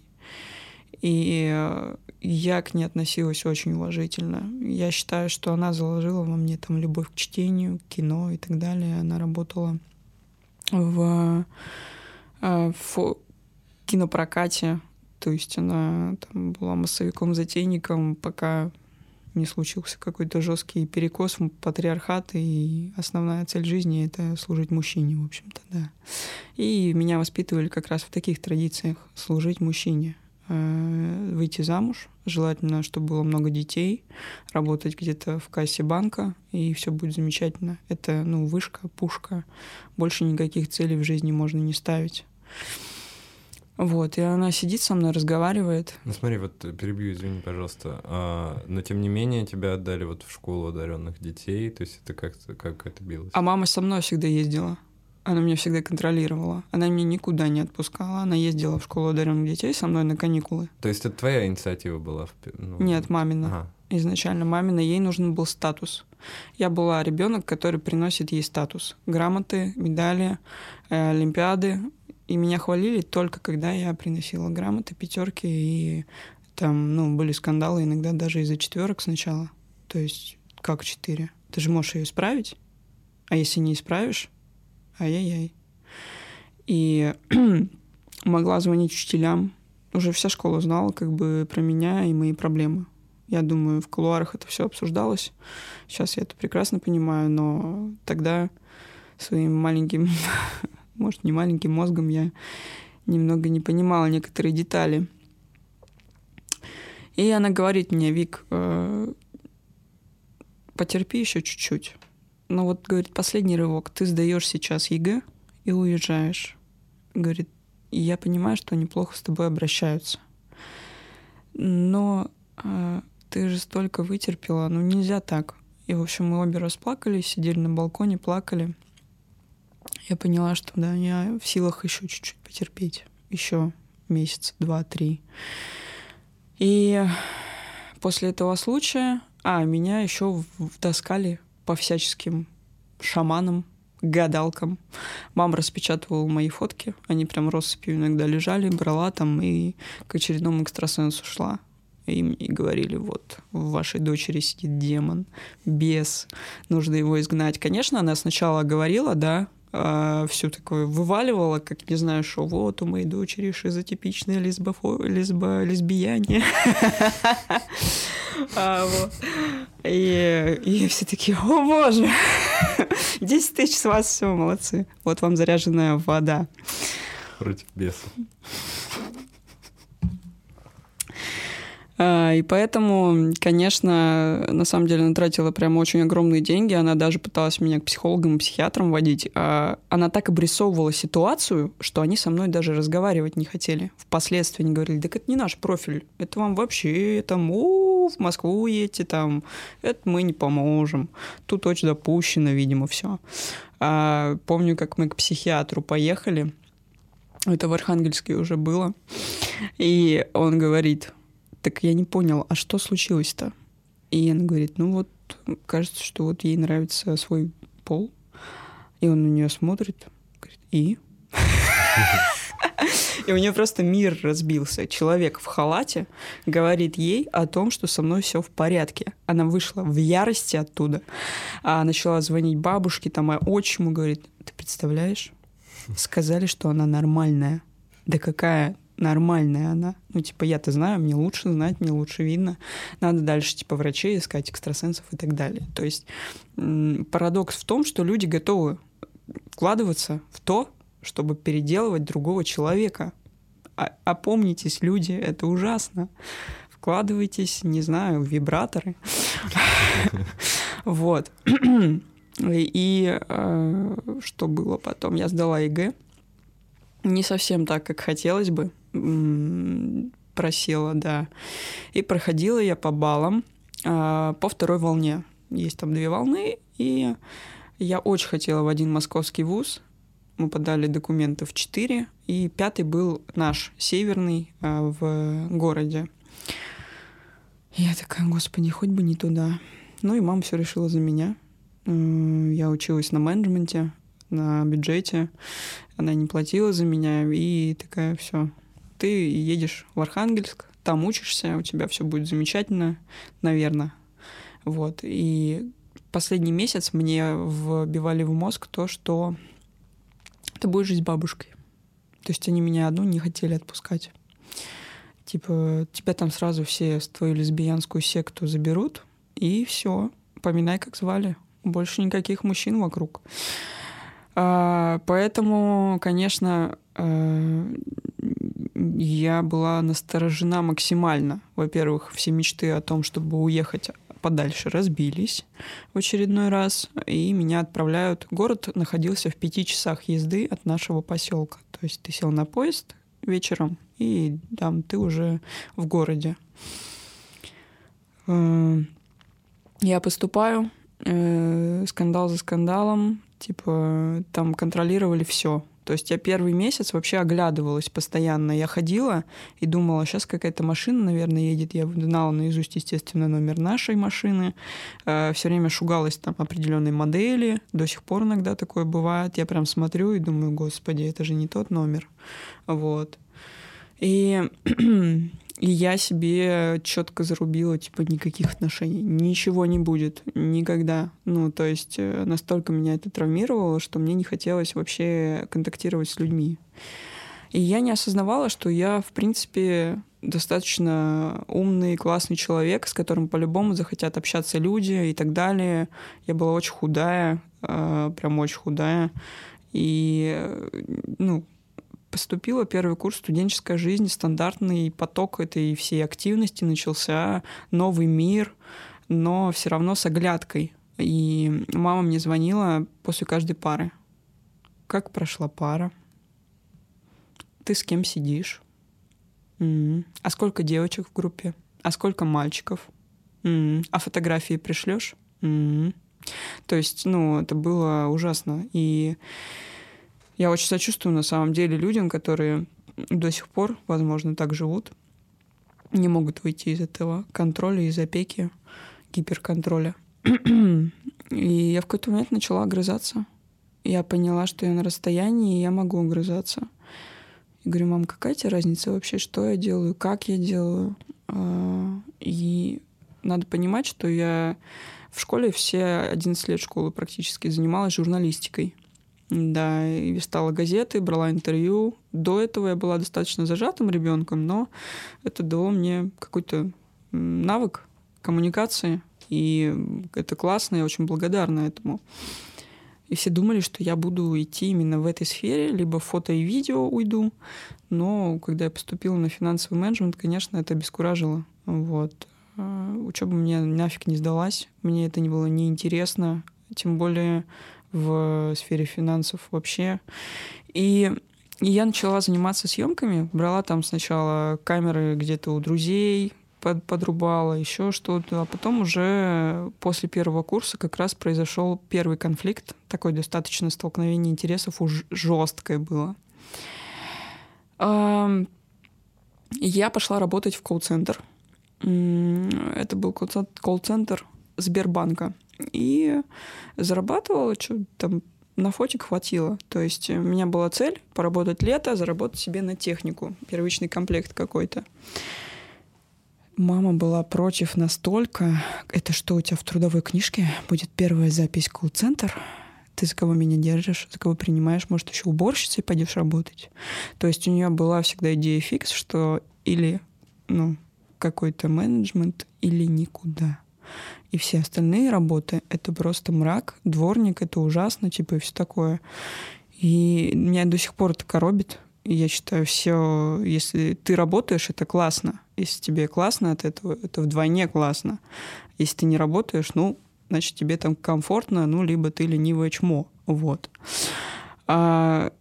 И э, я к ней относилась очень уважительно. Я считаю, что она заложила во мне там любовь к чтению, кино и так далее. Она работала в, э, в кинопрокате, то есть она там была массовиком-затейником, пока не случился какой-то жесткий перекос в патриархат, и основная цель жизни — это служить мужчине, в общем-то, да. И меня воспитывали как раз в таких традициях — служить мужчине — Э, выйти замуж, желательно, чтобы было много детей, работать где-то в кассе банка, и все будет замечательно. Это, ну, вышка, пушка. Больше никаких целей в жизни можно не ставить. Вот, и она сидит со мной, разговаривает. Ну смотри, вот перебью, извини, пожалуйста. А, но тем не менее тебя отдали вот в школу одаренных детей, то есть это как, как это билось? А мама со мной всегда ездила. Она меня всегда контролировала. Она меня никуда не отпускала. Она ездила в школу одаренных детей со мной на каникулы. То есть это твоя инициатива была? Ну... Нет, мамина. Ага. Изначально мамина. Ей нужен был статус. Я была ребенок, который приносит ей статус. Грамоты, медали, э, олимпиады. И меня хвалили только когда я приносила грамоты, пятерки. И там, ну, были скандалы иногда даже из-за четверок сначала. То есть как четыре? Ты же можешь ее исправить. А если не исправишь, ай-яй-яй. И [CLEARS THROAT] могла звонить учителям. Уже вся школа знала как бы про меня и мои проблемы. Я думаю, в кулуарах это все обсуждалось. Сейчас я это прекрасно понимаю, но тогда своим маленьким, [LAUGHS] может, не маленьким мозгом я немного не понимала некоторые детали. И она говорит мне, Вик, э, потерпи еще чуть-чуть. Но вот, говорит, последний рывок. Ты сдаешь сейчас ЕГЭ и уезжаешь. Говорит, и я понимаю, что они плохо с тобой обращаются. Но э, ты же столько вытерпела, ну нельзя так. И, в общем, мы обе расплакались, сидели на балконе, плакали. Я поняла, что да, я в силах еще чуть-чуть потерпеть. Еще месяц, два, три. И после этого случая, а, меня еще втаскали по всяческим шаманам, гадалкам. Мама распечатывала мои фотки, они прям россыпью иногда лежали, брала там и к очередному экстрасенсу шла. И мне говорили, вот, в вашей дочери сидит демон, бес, нужно его изгнать. Конечно, она сначала говорила, да, а, все такое вываливала, как не знаю, что вот у моей дочери шизотипичная лесбофо... лесбо... лесбияние. [LAUGHS] А, и все такие, о боже, 10 тысяч с вас, все, молодцы. Вот вам заряженная вода. Против беса. А, и поэтому, конечно, на самом деле она тратила прям очень огромные деньги. Она даже пыталась меня к психологам и психиатрам водить. А она так обрисовывала ситуацию, что они со мной даже разговаривать не хотели. Впоследствии они говорили, так это не наш профиль, это вам вообще, там, о, в Москву едете, там, это мы не поможем. Тут очень допущено, видимо, все. А, помню, как мы к психиатру поехали, это в Архангельске уже было, и он говорит, так я не понял, а что случилось-то? И она говорит, ну вот, кажется, что вот ей нравится свой пол. И он на нее смотрит, говорит, и? И у нее просто мир разбился. Человек в халате говорит ей о том, что со мной все в порядке. Она вышла в ярости оттуда, а начала звонить бабушке, там, а отчиму говорит, ты представляешь? Сказали, что она нормальная. Да какая нормальная она. Ну, типа, я-то знаю, мне лучше знать, мне лучше видно. Надо дальше, типа, врачей искать, экстрасенсов и так далее. То есть парадокс в том, что люди готовы вкладываться в то, чтобы переделывать другого человека. А, опомнитесь, люди, это ужасно. Вкладывайтесь, не знаю, в вибраторы. [LAUGHS] Вот. И э, что было потом? Я сдала ЕГЭ. Не совсем так, как хотелось бы. Просила, да. И проходила я по баллам э, по второй волне. Есть там две волны, и я очень хотела в один московский вуз. Мы подали документы в четыре, и пятый был наш, северный, э, в городе. Я такая, господи, хоть бы не туда. Ну и мама все решила за меня. Я училась на менеджменте, на бюджете. Она не платила за меня, и такая, все, ты едешь в Архангельск, там учишься, у тебя все будет замечательно, наверное. Вот. И последний месяц мне вбивали в мозг то, что ты будешь жить с бабушкой. То есть они меня одну не хотели отпускать. Типа, тебя там сразу все с твою лесбиянскую секту заберут, и все, поминай, как звали. Больше никаких мужчин вокруг. А, поэтому, конечно, а, я была насторожена максимально. Во-первых, все мечты о том, чтобы уехать подальше разбились в очередной раз, и меня отправляют. Город находился в пяти часах езды от нашего поселка. То есть ты сел на поезд вечером, и там ты уже в городе. Э, я поступаю, э, скандал за скандалом, типа там контролировали все. То есть я первый месяц вообще оглядывалась постоянно. Я ходила и думала, сейчас какая-то машина, наверное, едет. Я знала наизусть, естественно, номер нашей машины. Э, все время шугалась там определенной модели. До сих пор иногда такое бывает. Я прям смотрю и думаю, господи, это же не тот номер. Вот. И И я себе четко зарубила, типа, никаких отношений. Ничего не будет. Никогда. Ну, то есть э, настолько меня это травмировало, что мне не хотелось вообще контактировать с людьми. И я не осознавала, что я, в принципе, достаточно умный, классный человек, с которым по-любому захотят общаться люди и так далее. Я была очень худая, э, прям очень худая. И, э, ну, поступила, первый курс студенческая жизнь, стандартный поток этой всей активности начался, новый мир, но все равно с оглядкой. И мама мне звонила после каждой пары. Как прошла пара? Ты с кем сидишь? м А сколько девочек в группе? А сколько мальчиков? м А фотографии пришлешь? м То есть, ну, это было ужасно. И я очень сочувствую на самом деле людям, которые до сих пор, возможно, так живут, не могут выйти из этого контроля, из опеки, гиперконтроля. И я в какой-то момент начала огрызаться. Я поняла, что я на расстоянии, и я могу огрызаться. И говорю, мам, какая тебе разница вообще, что я делаю, как я делаю? А, и надо понимать, что я в школе все 11 лет школы практически занималась журналистикой. Да, и листала газеты, брала интервью. До этого я была достаточно зажатым ребенком, но это дало мне какой-то навык коммуникации, и это классно, я очень благодарна этому. И все думали, что я буду идти именно в этой сфере, либо фото и видео уйду. Но когда я поступила на финансовый менеджмент, конечно, это обескуражило. Вот. А, учеба мне нафиг не сдалась. Мне это не было неинтересно. Тем более в сфере финансов вообще. И я начала заниматься съемками, брала там сначала камеры где-то у друзей, под, подрубала, еще что-то. А потом уже после первого курса как раз произошел первый конфликт, такой достаточно столкновение интересов уж жесткое было. Я пошла работать в колл-центр Это был колл-центр Сбербанка. И зарабатывала, что там на фотик хватило. То есть у меня была цель поработать лето, заработать себе на технику, первичный комплект какой-то. Мама была против настолько. Это что, у тебя в трудовой книжке будет первая запись колл-центр? Ты за кого меня держишь, за кого принимаешь, может, еще уборщицей пойдешь работать. То есть у нее была всегда идея фикс, что или ну, какой-то менеджмент, или никуда. И все остальные работы — это просто мрак, дворник — это ужасно, типа, и все такое. И меня до сих пор это коробит. Я считаю, все, если ты работаешь, это классно. Если тебе классно от этого, это вдвойне классно. Если ты не работаешь, ну, значит, тебе там комфортно, ну, либо ты ленивое чмо. Вот. А,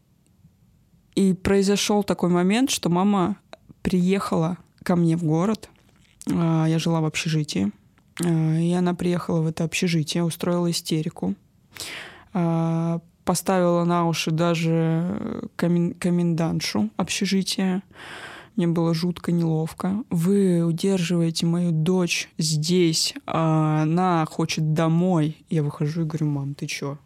и произошел такой момент, что мама приехала ко мне в город. А, я жила в общежитии. А, и она приехала в это общежитие, устроила истерику. А, поставила на уши даже комен комендантшу общежития. Мне было жутко неловко. Вы удерживаете мою дочь здесь, а она хочет домой. Я выхожу и говорю, мам, ты чё?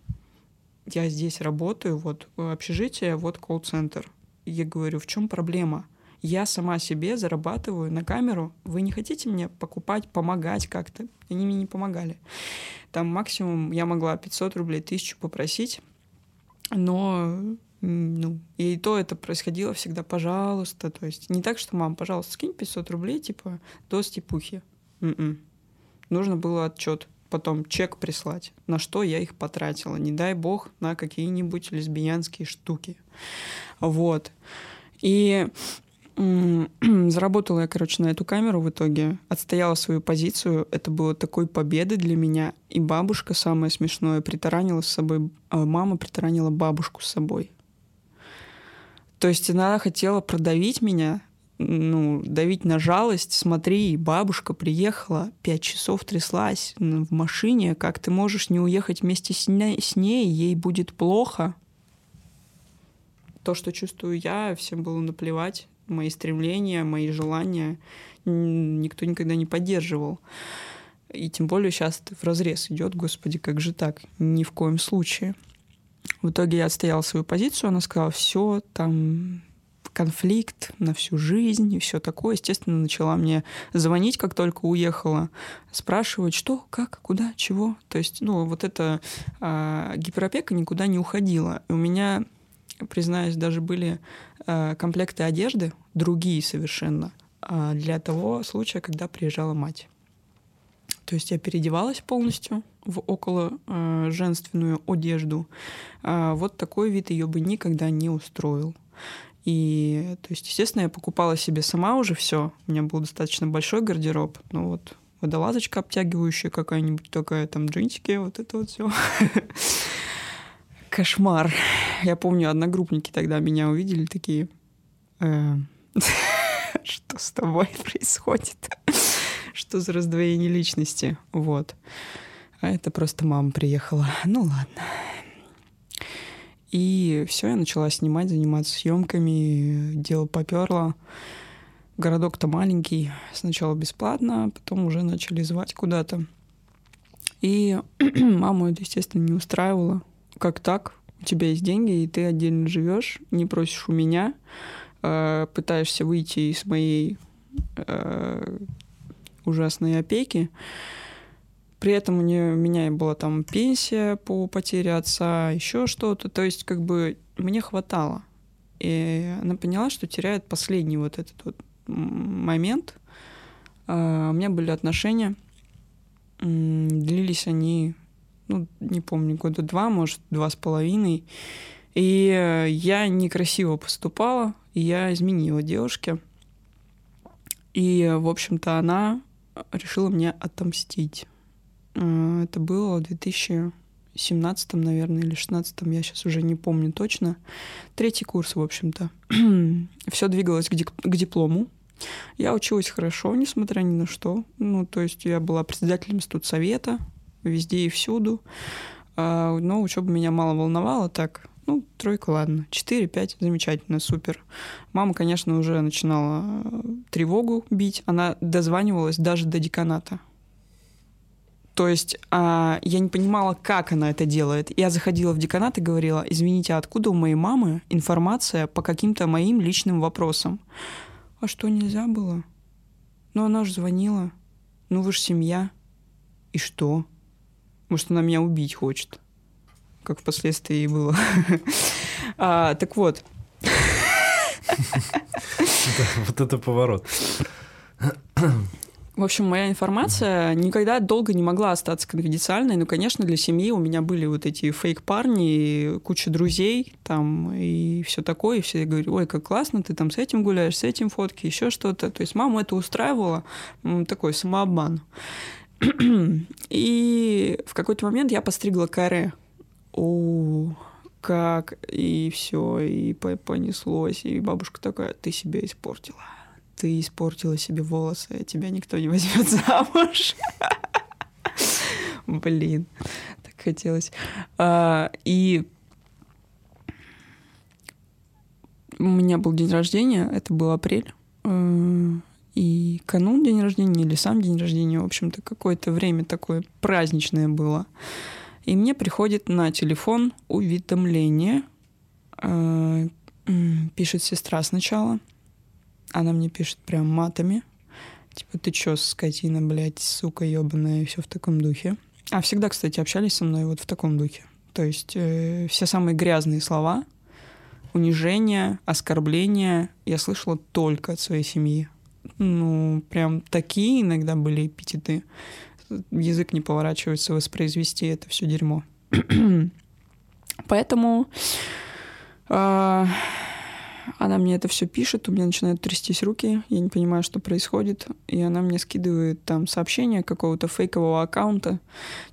Я здесь работаю, вот общежитие, вот колл-центр. Я говорю, в чем проблема? Я сама себе зарабатываю на камеру. Вы не хотите мне покупать, помогать как-то? Они мне не помогали. Там максимум я могла 500 рублей, 1000 попросить, но ну, и то это происходило всегда, пожалуйста. То есть не так, что мам, пожалуйста, скинь 500 рублей, типа, до степухи. М-м. Нужно было отчет, потом чек прислать, на что я их потратила. Не дай бог на какие-нибудь лесбиянские штуки. Вот. И [CLEARS THROAT] Заработала я, короче, на эту камеру в итоге, отстояла свою позицию. Это было такой победой для меня. И бабушка, самое смешное, притаранила с собой... А мама притаранила бабушку с собой. То есть она хотела продавить меня, ну, давить на жалость. Смотри, бабушка приехала, пять часов тряслась в машине. Как ты можешь не уехать вместе с ней? С ней ей будет плохо. То, что чувствую я, всем было наплевать мои стремления, мои желания никто никогда не поддерживал. И тем более сейчас в разрез идет, господи, как же так? Ни в коем случае. В итоге я отстояла свою позицию, она сказала, все, там конфликт на всю жизнь и все такое. Естественно, начала мне звонить, как только уехала, спрашивать, что, как, куда, чего. То есть, ну, вот эта э, гиперопека никуда не уходила. И у меня признаюсь, даже были комплекты одежды, другие совершенно, э, для того случая, когда приезжала мать. То есть я переодевалась полностью в около э, женственную одежду. Э, вот такой вид ее бы никогда не устроил. И, то есть, естественно, я покупала себе сама уже все. У меня был достаточно большой гардероб. Ну вот, водолазочка обтягивающая какая-нибудь такая, там джинсики, вот это вот все. [LAUGHS] Кошмар. Я помню, одногруппники тогда меня увидели такие... «Э, [LAUGHS] что с тобой происходит? Что за раздвоение личности? Вот. А это просто мама приехала. Ну ладно. И все, я начала снимать, заниматься съемками, дело поперло. Городок-то маленький, сначала бесплатно, потом уже начали звать куда-то. И [CLEARS THROAT] маму это, естественно, не устраивало как так? У тебя есть деньги, и ты отдельно живешь, не просишь у меня, э, пытаешься выйти из моей э, ужасной опеки. При этом у, нее, у меня была там пенсия по потере отца, еще что-то. То есть как бы мне хватало. И она поняла, что теряет последний вот этот вот момент. Uh, у меня были отношения, длились они ну, не помню, года два, может, два с половиной. И э, я некрасиво поступала, и я изменила девушке. И, в общем-то, она решила мне отомстить. Э, это было в 2017, наверное, или 16, я сейчас уже не помню точно. Третий курс, в общем-то. [CLEARS THROAT] Все двигалось к, дик- к диплому. Я училась хорошо, несмотря ни на что. Ну, то есть я была председателем студсовета, везде и всюду. А, но учеба меня мало волновала так. Ну, тройка, ладно. Четыре, пять, замечательно, супер. Мама, конечно, уже начинала э, тревогу бить. Она дозванивалась даже до деканата. То есть а, я не понимала, как она это делает. Я заходила в деканат и говорила, извините, а откуда у моей мамы информация по каким-то моим личным вопросам? А что, нельзя было? Ну, она же звонила. Ну, вы же семья. И что? Может, она меня убить хочет? Как впоследствии было. [LAUGHS] а, так вот. Вот это поворот. В общем, моя информация никогда долго не могла остаться конфиденциальной. Но, конечно, для семьи у меня были вот эти фейк-парни, куча друзей там и все такое. И все говорили, ой, как классно, ты там с этим гуляешь, с этим фотки, еще что-то. То есть маму это устраивало, такой самообман. И в какой-то момент я постригла каре. О, как, и все, и понеслось, и бабушка такая, ты себя испортила ты испортила себе волосы, а тебя никто не возьмет замуж. [LAUGHS] Блин, так хотелось. А, и у меня был день рождения, это был апрель. И канун день рождения или сам день рождения, в общем-то, какое-то время такое праздничное было. И мне приходит на телефон уведомление. Э, пишет сестра сначала. Она мне пишет прям матами. Типа, ты чё, скотина, блядь, сука ебаная, и все в таком духе. А всегда, кстати, общались со мной вот в таком духе. То есть э, все самые грязные слова, унижения, оскорбления я слышала только от своей семьи. Ну, прям такие иногда были эпитеты. Язык не поворачивается воспроизвести это все дерьмо. [CLEARS THROAT] Поэтому э, она мне это все пишет, у меня начинают трястись руки, я не понимаю, что происходит, и она мне скидывает там сообщение какого-то фейкового аккаунта,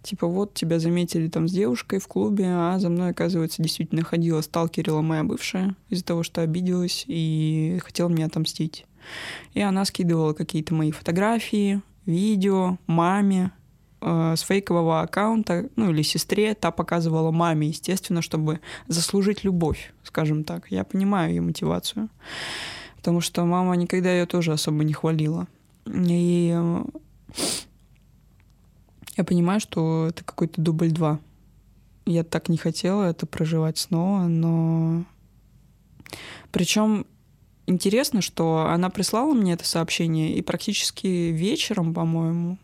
типа вот тебя заметили там с девушкой в клубе, а за мной, оказывается, действительно ходила, сталкерила моя бывшая из-за того, что обиделась и хотела мне отомстить. И она скидывала какие-то мои фотографии, видео маме, э, с фейкового аккаунта, ну или сестре, та показывала маме, естественно, чтобы заслужить любовь, скажем так. Я понимаю ее мотивацию, потому что мама никогда ее тоже особо не хвалила. И э, я понимаю, что это какой-то дубль два. Я так не хотела это проживать снова, но... Причем интересно, что она прислала мне это сообщение, и практически вечером, по-моему,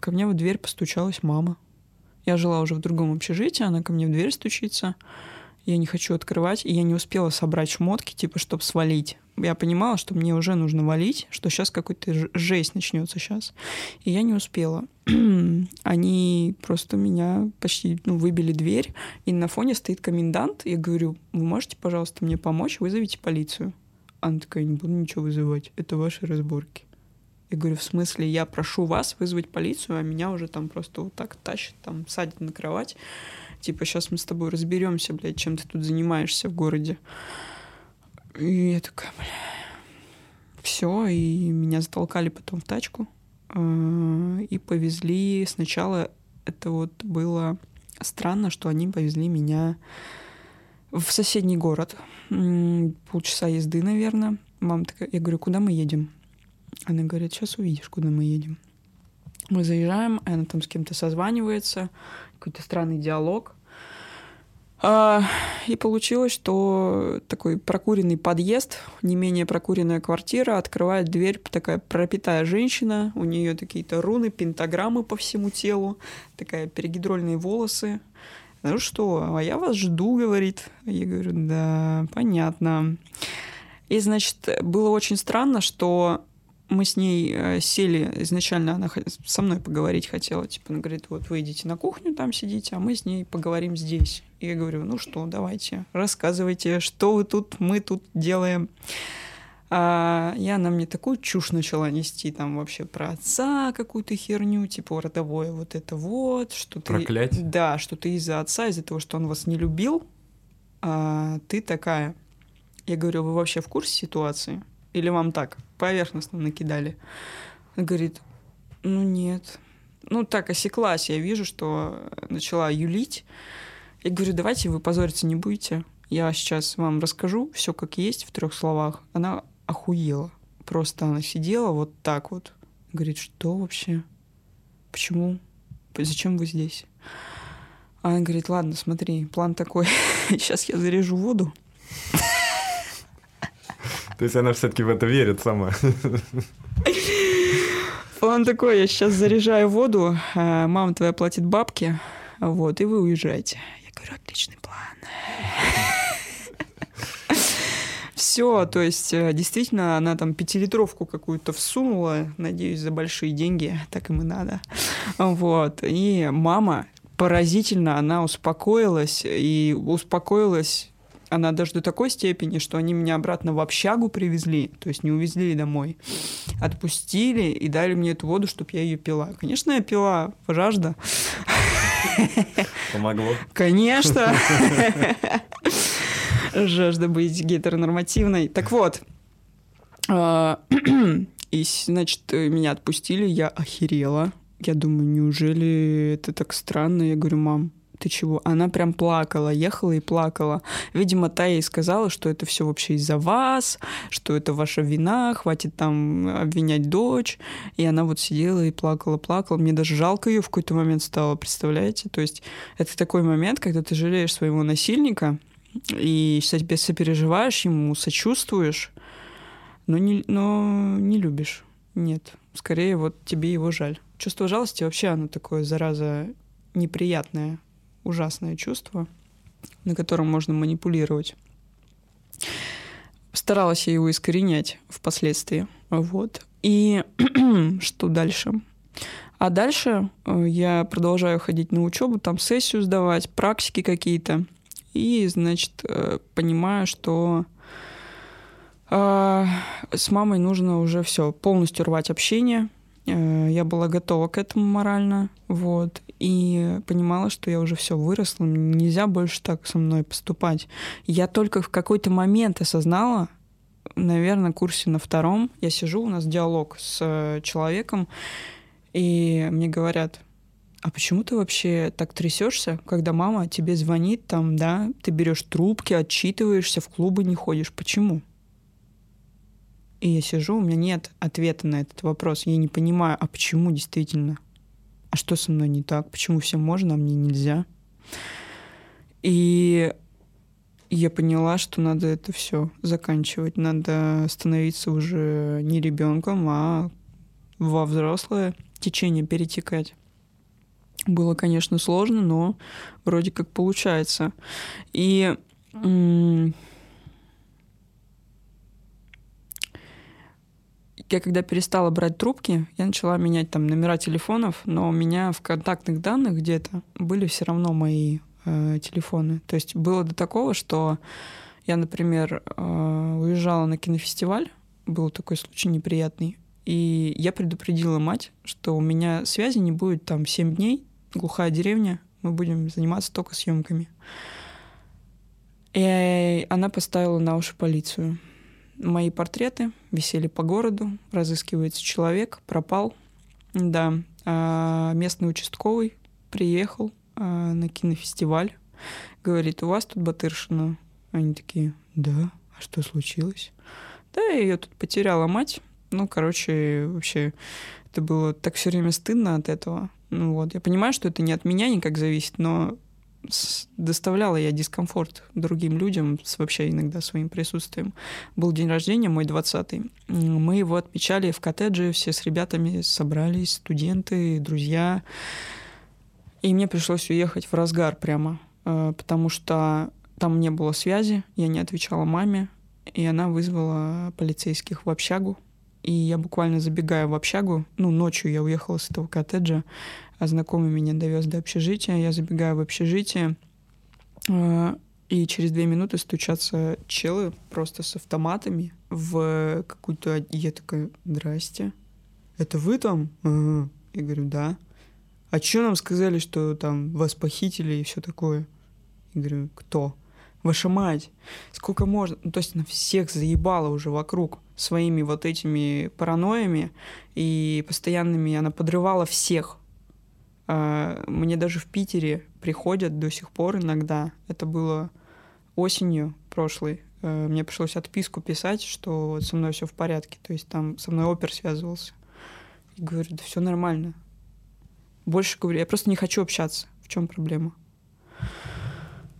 ко мне в дверь постучалась мама. Я жила уже в другом общежитии, она ко мне в дверь стучится. Я не хочу открывать, и я не успела собрать шмотки, типа, чтобы свалить. Я понимала, что мне уже нужно валить, что сейчас какой-то жесть начнется сейчас. И я не успела. [CLEARS THROAT] Они просто меня почти ну, выбили дверь, и на фоне стоит комендант. Я говорю, вы можете, пожалуйста, мне помочь? Вызовите полицию. Она такая, не буду ничего вызывать, это ваши разборки. Я говорю, в смысле, я прошу вас вызвать полицию, а меня уже там просто вот так тащит, там садит на кровать. Типа, сейчас мы с тобой разберемся, блядь, чем ты тут занимаешься в городе. И я такая, бля. Все, и меня затолкали потом в тачку. Э, и повезли сначала, это вот было странно, что они повезли меня в соседний город. Полчаса езды, наверное. Мама такая, я говорю, куда мы едем? Она говорит, сейчас увидишь, куда мы едем. Мы заезжаем, она там с кем-то созванивается, какой-то странный диалог. А, и получилось, что такой прокуренный подъезд, не менее прокуренная квартира, открывает дверь такая пропитая женщина, у нее какие-то руны, пентаграммы по всему телу, такая перегидрольные волосы. Ну что, а я вас жду, говорит. Я говорю, да, понятно. И, значит, было очень странно, что мы с ней э, сели, изначально она со мной поговорить хотела, типа, она говорит, вот вы идите на кухню, там сидите, а мы с ней поговорим здесь. И я говорю, ну что, давайте, рассказывайте, что вы тут, мы тут делаем. А, и она мне такую чушь начала нести, там вообще про отца какую-то херню, типа родовое вот это вот, что ты... Проклять? Да, что ты из-за отца, из-за того, что он вас не любил, а ты такая. Я говорю, вы вообще в курсе ситуации? Или вам так, поверхностно накидали? Он говорит, ну нет. Ну так осеклась, я вижу, что начала юлить. Я говорю, давайте вы позориться не будете. Я сейчас вам расскажу все как есть в трех словах. Она охуела. Просто она сидела вот так вот. Говорит, что вообще? Почему? Зачем вы здесь? А она говорит, ладно, смотри, план такой. [LAUGHS] Сейчас я заряжу воду. То есть она все-таки в это верит сама. План такой, я сейчас заряжаю воду, а мама твоя платит бабки, вот, и вы уезжаете. Я говорю, отличный план. Все, то есть э, действительно она там пятилитровку какую-то всунула, надеюсь, за большие деньги, так им и надо. Вот, и мама поразительно, она успокоилась, и успокоилась она даже до такой степени, что они меня обратно в общагу привезли, то есть не увезли домой, отпустили и дали мне эту воду, чтобы я ее пила. Конечно, я пила, жажда. Помогло? Конечно. [LAUGHS] Жажда быть гетеронормативной. Так вот, а, [CLEARS THROAT] и, значит, меня отпустили, я охерела. Я думаю, неужели это так странно? Я говорю, мам, ты чего? Она прям плакала, ехала и плакала. Видимо, та ей сказала, что это все вообще из-за вас, что это ваша вина, хватит там обвинять дочь. И она вот сидела и плакала, плакала. Мне даже жалко ее в какой-то момент стало, представляете? То есть это такой момент, когда ты жалеешь своего насильника и себе сопереживаешь ему, сочувствуешь, но не, но не любишь. Нет. Скорее, вот тебе его жаль. Чувство жалости вообще оно такое, зараза, неприятное ужасное чувство, на котором можно манипулировать. Старалась я его искоренять впоследствии. Вот. И [CLEARS THROAT] что дальше? А дальше э, я продолжаю ходить на учебу, там сессию сдавать, практики какие-то. И, значит, э, понимаю, что э, с мамой нужно уже все полностью рвать общение, Э, я была готова к этому морально, вот, и понимала, что я уже все выросла, нельзя больше так со мной поступать. Я только в какой-то момент осознала, наверное, курсе на втором, я сижу, у нас диалог с э, человеком, и мне говорят, а почему ты вообще так трясешься, когда мама тебе звонит, там, да, ты берешь трубки, отчитываешься, в клубы не ходишь? Почему? И я сижу, у меня нет ответа на этот вопрос. Я не понимаю, а почему действительно? А что со мной не так? Почему всем можно, а мне нельзя? И я поняла, что надо это все заканчивать. Надо становиться уже не ребенком, а во взрослое течение перетекать. Было, конечно, сложно, но вроде как получается. И я когда перестала брать трубки, я начала менять там номера телефонов, но у меня в контактных данных где-то были все равно мои э, телефоны. То есть было до такого, что я, например, э, уезжала на кинофестиваль, был такой случай неприятный, и я предупредила мать, что у меня связи не будет там 7 дней, глухая деревня, мы будем заниматься только съемками. И она поставила на уши полицию. Мои портреты висели по городу, разыскивается человек, пропал. Да, а местный участковый приехал а, на кинофестиваль, говорит, у вас тут Батыршина? Они такие, да, а что случилось? Да, ее тут потеряла мать. Ну, короче, вообще, это было так все время стыдно от этого. Ну вот, я понимаю, что это не от меня никак зависит, но доставляла я дискомфорт другим людям с вообще иногда своим присутствием. Был день рождения мой 20-й. Мы его отмечали в коттедже, все с ребятами собрались, студенты, друзья. И мне пришлось уехать в разгар прямо, э, потому что там не было связи, я не отвечала маме, и она вызвала полицейских в общагу. И я буквально забегаю в общагу, ну, ночью я уехала с этого коттеджа, а знакомый меня довез до общежития. Я забегаю в общежитие, а, и через две минуты стучатся челы просто с автоматами в какую-то... Я такая, здрасте. Это вы там? Ага. Я говорю, да. А что нам сказали, что там вас похитили и все такое? Я говорю, кто? Ваша мать. Сколько можно? Ну, то есть она всех заебала уже вокруг своими вот этими паранойями и постоянными. Она подрывала всех А, мне даже в Питере приходят до сих пор иногда. Это было осенью прошлой. А, мне пришлось отписку писать, что со мной все в порядке. То есть там со мной опер связывался. И говорю, да все нормально. Больше говорю, я просто не хочу общаться. В чем проблема?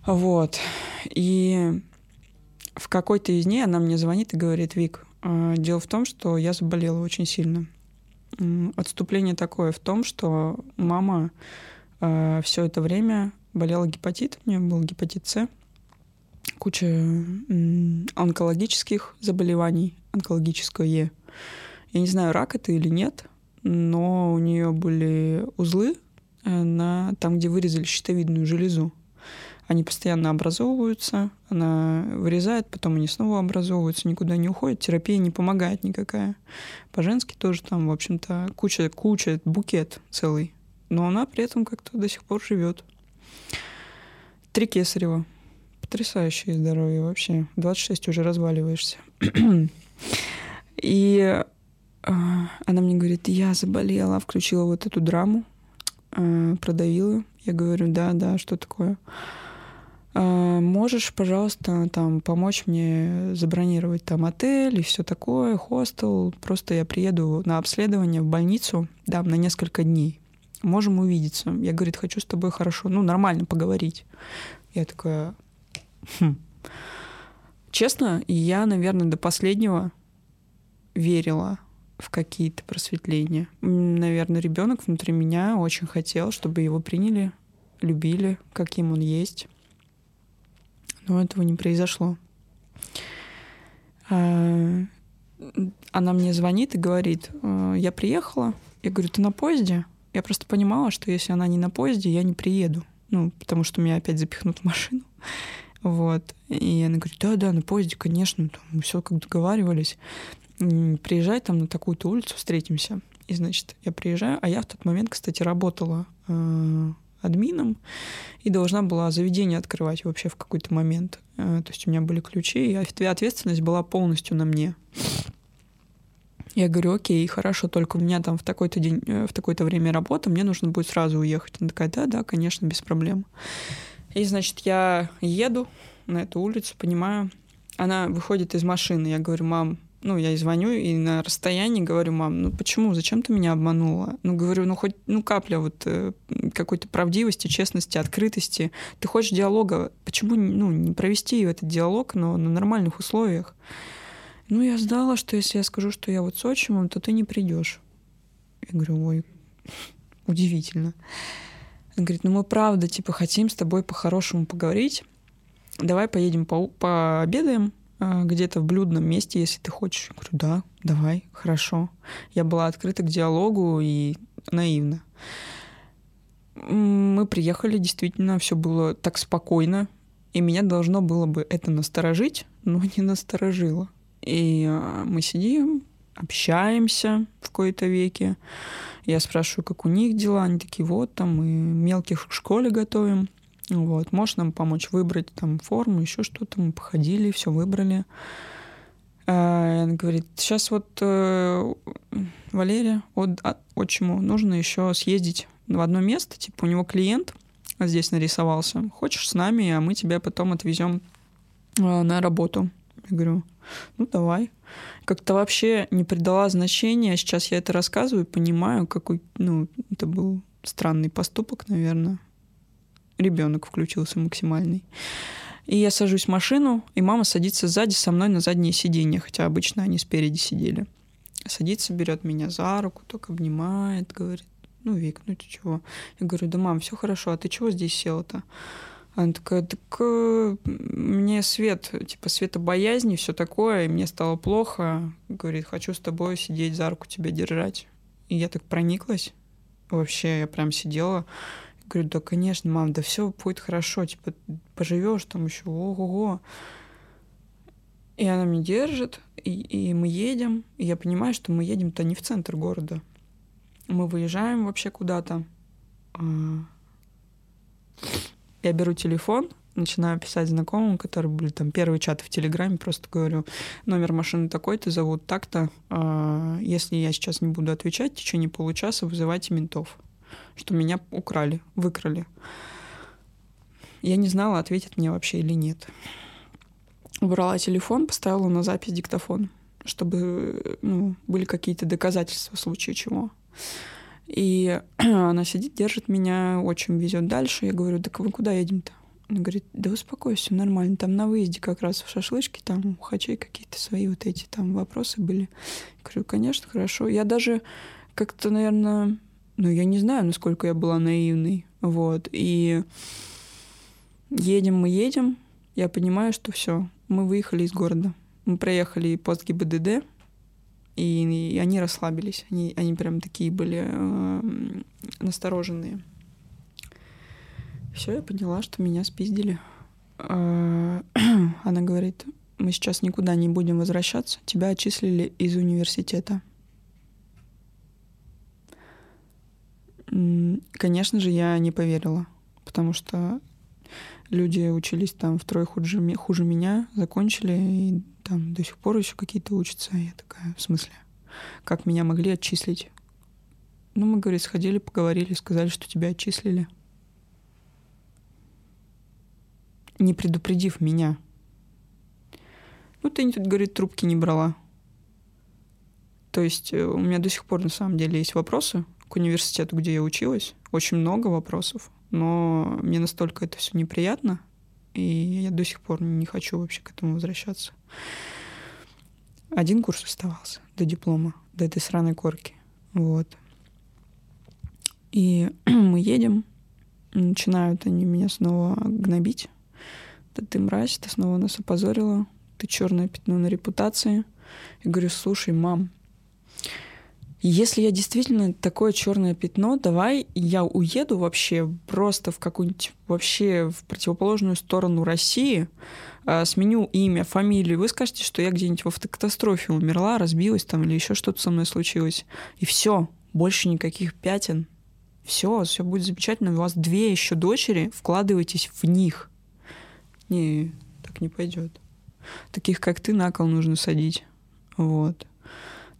Вот. И в какой-то из дней она мне звонит и говорит, Вик, дело в том, что я заболела очень сильно. Отступление такое в том, что мама э, все это время болела гепатитом, у нее был гепатит С, куча онкологических заболеваний, онкологическое. Я не знаю, рак это или нет, но у нее были узлы э, на там, где вырезали щитовидную железу. Они постоянно образовываются, она вырезает, потом они снова образовываются, никуда не уходят, терапия не помогает никакая. По-женски тоже там, в общем-то, куча, куча, букет целый. Но она при этом как-то до сих пор живет. Три кесарева. Потрясающее здоровье вообще. 26 уже разваливаешься. [CLEARS THROAT] И а, она мне говорит, я заболела, включила вот эту драму, а, продавила. Я говорю, да, да, что такое? А, можешь, пожалуйста, там помочь мне забронировать там отель и все такое, хостел. Просто я приеду на обследование в больницу, да, на несколько дней. Можем увидеться. Я, говорит, хочу с тобой хорошо, ну, нормально поговорить. Я такая, хм. Честно, я, наверное, до последнего верила в какие-то просветления. Наверное, ребенок внутри меня очень хотел, чтобы его приняли, любили, каким он есть но этого не произошло. А, она мне звонит и говорит, «Э, я приехала. Я говорю, ты на поезде? Я просто понимала, что если она не на поезде, я не приеду. Ну, потому что меня опять запихнут в машину. [LAUGHS] Вот. И она говорит, да, да, на поезде, конечно, там, все как договаривались. Приезжай там на такую-то улицу, встретимся. И, значит, я приезжаю, а я в тот момент, кстати, работала э, админом и должна была заведение открывать вообще в какой-то момент. Э, то есть у меня были ключи, и ответственность была полностью на мне. Я говорю, окей, хорошо, только у меня там в такой-то день, э, в такое-то время работа, мне нужно будет сразу уехать. Она такая, да, да, конечно, без проблем. И, значит, я еду на эту улицу, понимаю, она выходит из машины. Я говорю, мам, ну, я и звоню, и на расстоянии говорю, мам, ну почему, зачем ты меня обманула? Ну, говорю, ну, хоть, ну, капля вот э, какой-то правдивости, честности, открытости. Ты хочешь диалога, почему, ну, не провести этот диалог, но на нормальных условиях? Ну, я сдала, что если я скажу, что я вот с отчимом, то ты не придешь. Я говорю, ой, [LAUGHS] удивительно. Он говорит, ну мы правда, типа, хотим с тобой по-хорошему поговорить. Давай поедем по пообедаем, где-то в блюдном месте, если ты хочешь. Я говорю, да, давай, хорошо. Я была открыта к диалогу и наивна. Мы приехали, действительно, все было так спокойно, и меня должно было бы это насторожить, но не насторожило. И а, мы сидим, общаемся в кои-то веке. Я спрашиваю, как у них дела. Они такие, вот, там мы мелких к школе готовим. Вот, можешь нам помочь выбрать там форму, еще что-то. Мы походили, все выбрали. А, она говорит, сейчас вот э, Валерия от, от отчиму нужно еще съездить в одно место, типа у него клиент здесь нарисовался. Хочешь с нами, а мы тебя потом отвезем э, на работу. Я говорю, ну давай. Как-то вообще не придала значения. Сейчас я это рассказываю, понимаю, какой, ну, это был странный поступок, наверное ребенок включился максимальный. И я сажусь в машину, и мама садится сзади со мной на заднее сиденье, хотя обычно они спереди сидели. Садится, берет меня за руку, только обнимает, говорит, ну, Вик, ну ты чего? Я говорю, да, мам, все хорошо, а ты чего здесь села-то? Она такая, так э, мне свет, типа светобоязни, все такое, и мне стало плохо. Говорит, хочу с тобой сидеть, за руку тебя держать. И я так прониклась. Вообще, я прям сидела, Говорю, да, конечно, мам, да все будет хорошо, типа, поживешь там еще, ого-го. И она меня держит, и, и мы едем, и я понимаю, что мы едем-то не в центр города. Мы выезжаем вообще куда-то. А, я беру телефон, начинаю писать знакомым, которые были там первые чаты в Телеграме, просто говорю, номер машины такой-то, зовут так-то. А, если я сейчас не буду отвечать в течение получаса, вызывайте ментов. Что меня украли, выкрали. Я не знала, ответит мне вообще или нет. Убрала телефон, поставила на запись диктофон, чтобы ну, были какие-то доказательства в случае чего. И [CLEARS THROAT] она сидит, держит меня, очень везет дальше. Я говорю, так вы куда едем-то? Она говорит, да успокойся, нормально. Там на выезде как раз в шашлычке, там у хачей какие-то свои вот эти там вопросы были. Я говорю, конечно, хорошо. Я даже как-то, наверное, ну, я не знаю, насколько я была наивной. Вот. И едем мы едем, я понимаю, что все, мы выехали из города. Мы проехали пост ГИБДД, и, и они расслабились. Они, они прям такие были э, настороженные. Все, я поняла, что меня спиздили. Э, [CLEARS THROAT] она говорит, мы сейчас никуда не будем возвращаться, тебя отчислили из университета. Конечно же, я не поверила, потому что люди учились там втрое хуже, хуже меня, закончили и там до сих пор еще какие-то учатся. Я такая, в смысле? Как меня могли отчислить? Ну, мы, говорит, сходили, поговорили, сказали, что тебя отчислили. Не предупредив меня. Ну, ты, говорит, трубки не брала. То есть э, у меня до сих пор, на самом деле, есть вопросы к университету, где я училась. Очень много вопросов. Но мне настолько это все неприятно, и я до сих пор не хочу вообще к этому возвращаться. Один курс оставался до диплома, до этой сраной корки. Вот. И [CLEARS THROAT] мы едем, начинают они меня снова гнобить. Да ты мразь, ты снова нас опозорила, ты черное пятно на репутации. Я говорю, слушай, мам, если я действительно такое черное пятно, давай я уеду вообще просто в какую-нибудь вообще в противоположную сторону России, э, сменю имя, фамилию. Вы скажете, что я где-нибудь в автокатастрофе умерла, разбилась там или еще что-то со мной случилось. И все, больше никаких пятен. Все, все будет замечательно. У вас две еще дочери, вкладывайтесь в них. Не, так не пойдет. Таких, как ты, на кол нужно садить. Вот.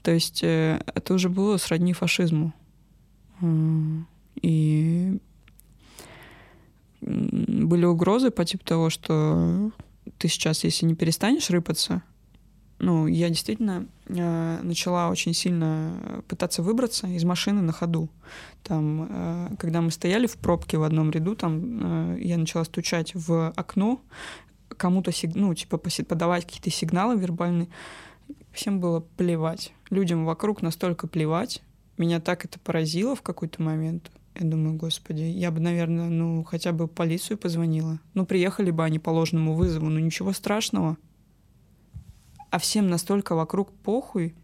То есть э, это уже было сродни фашизму. И были угрозы по типу того, что ты сейчас, если не перестанешь рыпаться, ну, я действительно э, начала очень сильно пытаться выбраться из машины на ходу. Там, э, когда мы стояли в пробке в одном ряду, там э, я начала стучать в окно, кому-то, сиг... ну, типа, подавать какие-то сигналы вербальные. Всем было плевать. Людям вокруг настолько плевать. Меня так это поразило в какой-то момент. Я думаю, господи, я бы, наверное, ну, хотя бы полицию позвонила. Ну, приехали бы они по ложному вызову, ну, ничего страшного. А всем настолько вокруг похуй.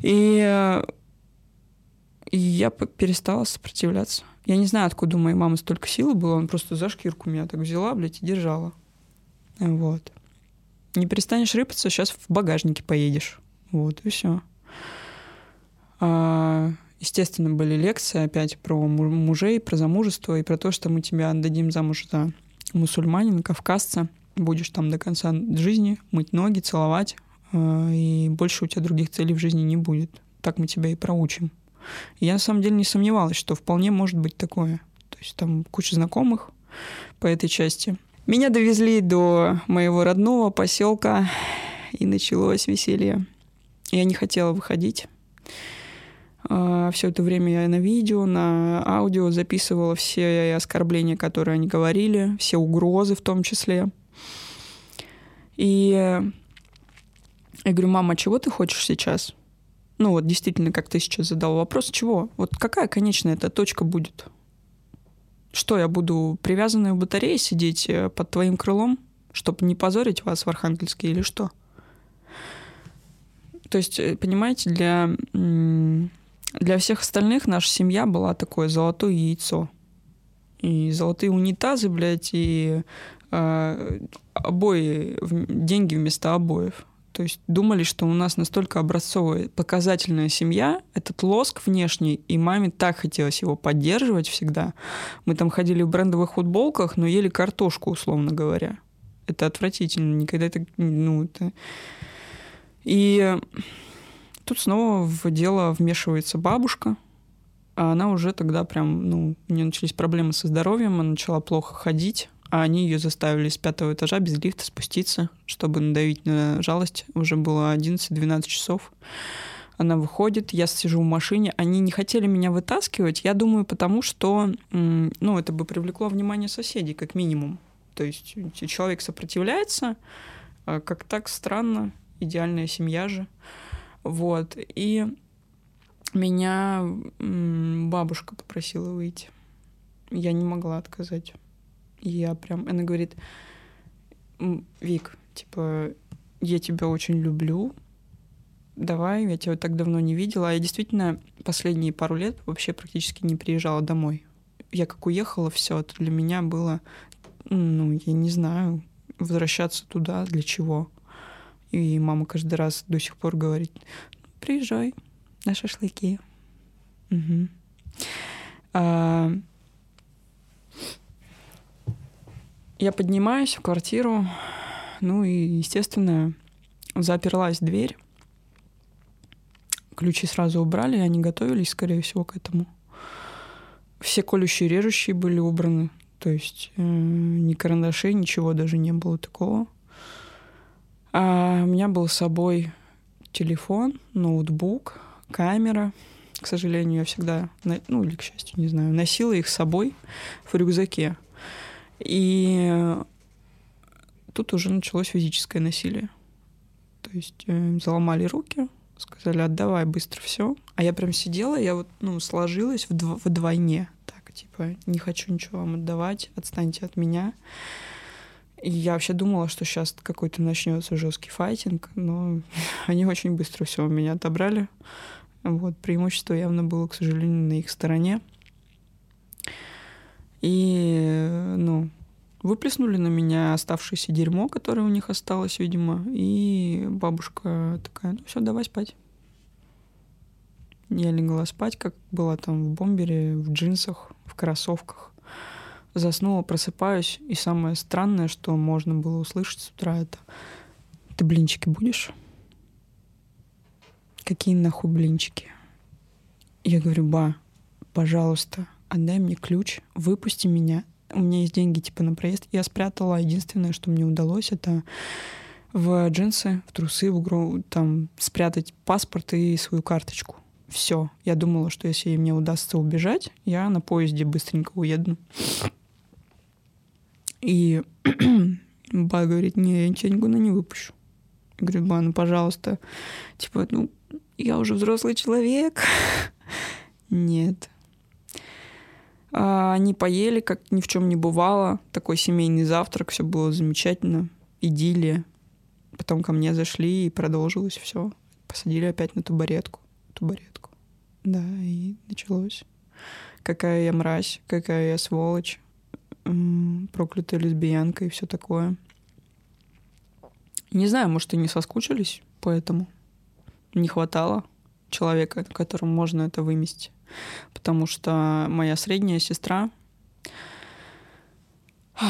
И, и я перестала сопротивляться. Я не знаю, откуда у моей мамы столько силы было. Он просто за шкирку меня так взяла, блядь, и держала. Вот. Не перестанешь рыпаться, сейчас в багажнике поедешь. Вот, и все. А, естественно, были лекции опять про мужей, про замужество и про то, что мы тебя отдадим замуж за мусульманина, кавказца. Будешь там до конца жизни мыть ноги, целовать, а, и больше у тебя других целей в жизни не будет. Так мы тебя и проучим. Я на самом деле не сомневалась, что вполне может быть такое. То есть там куча знакомых по этой части. Меня довезли до моего родного поселка, и началось веселье. Я не хотела выходить. А, все это время я на видео, на аудио записывала все оскорбления, которые они говорили, все угрозы в том числе. И я говорю, мама, чего ты хочешь сейчас? Ну вот действительно, как ты сейчас задал вопрос, чего? Вот какая конечная эта точка будет? Что, я буду привязанной в батарее сидеть э, под твоим крылом, чтобы не позорить вас в Архангельске или что? То есть, э, понимаете, для, для всех остальных наша семья была такое золотое яйцо. И золотые унитазы, блядь, и э, обои, деньги вместо обоев. То есть думали, что у нас настолько образцовая, показательная семья, этот лоск внешний, и маме так хотелось его поддерживать всегда. Мы там ходили в брендовых футболках, но ели картошку, условно говоря. Это отвратительно. Никогда это... Ну, это... И тут снова в дело вмешивается бабушка, а она уже тогда прям, ну, у нее начались проблемы со здоровьем, она начала плохо ходить, а они ее заставили с пятого этажа без лифта спуститься, чтобы надавить на жалость. Уже было 11-12 часов. Она выходит, я сижу в машине. Они не хотели меня вытаскивать, я думаю, потому что, ну, это бы привлекло внимание соседей, как минимум. То есть человек сопротивляется, а как так странно, идеальная семья же. Вот. И меня бабушка попросила выйти. Я не могла отказать. Я прям... Она говорит, Вик, типа, я тебя очень люблю, давай, я тебя так давно не видела. А я действительно последние пару лет вообще практически не приезжала домой. Я как уехала, все, это для меня было, ну, я не знаю, возвращаться туда для чего. И мама каждый раз до сих пор говорит, приезжай на шашлыки. Угу. А... Я поднимаюсь в квартиру, ну и, естественно, заперлась дверь. Ключи сразу убрали, они готовились, скорее всего, к этому. Все колющие режущие были убраны. То есть э, ни карандашей, ничего даже не было такого. А у меня был с собой телефон, ноутбук, камера. К сожалению, я всегда, ну или к счастью, не знаю, носила их с собой в рюкзаке. И тут уже началось физическое насилие. То есть э, заломали руки, сказали, отдавай быстро все. А я прям сидела, я вот, ну, сложилась вдво- вдвойне. Так, типа, не хочу ничего вам отдавать, отстаньте от меня. И я вообще думала, что сейчас какой-то начнется жесткий файтинг, но [LAUGHS] они очень быстро все у меня отобрали. Вот, преимущество явно было, к сожалению, на их стороне. И, ну, выплеснули на меня оставшееся дерьмо, которое у них осталось, видимо. И бабушка такая, ну все, давай спать. Я легла спать, как была там в бомбере, в джинсах, в кроссовках. Заснула, просыпаюсь, и самое странное, что можно было услышать с утра, это «Ты блинчики будешь?» «Какие нахуй блинчики?» Я говорю, «Ба, пожалуйста, отдай мне ключ, выпусти меня, у меня есть деньги типа на проезд. Я спрятала. Единственное, что мне удалось, это в джинсы, в трусы, в угру, там спрятать паспорт и свою карточку. Все. Я думала, что если мне удастся убежать, я на поезде быстренько уеду. И [CLEARS THROAT] Ба говорит, не, я ничего никуда не выпущу. Я говорю, Ба, ну, пожалуйста. Типа, ну, я уже взрослый человек. [LAUGHS] Нет. А, они поели, как ни в чем не бывало. Такой семейный завтрак, все было замечательно. Идиллия. Потом ко мне зашли и продолжилось все. Посадили опять на табуретку. Табуретку. Да, и началось. Какая я мразь, какая я сволочь, проклятая лесбиянка и все такое. Не знаю, может, и не соскучились поэтому. Не хватало человека, которому можно это выместить потому что моя средняя сестра, [SIGHS]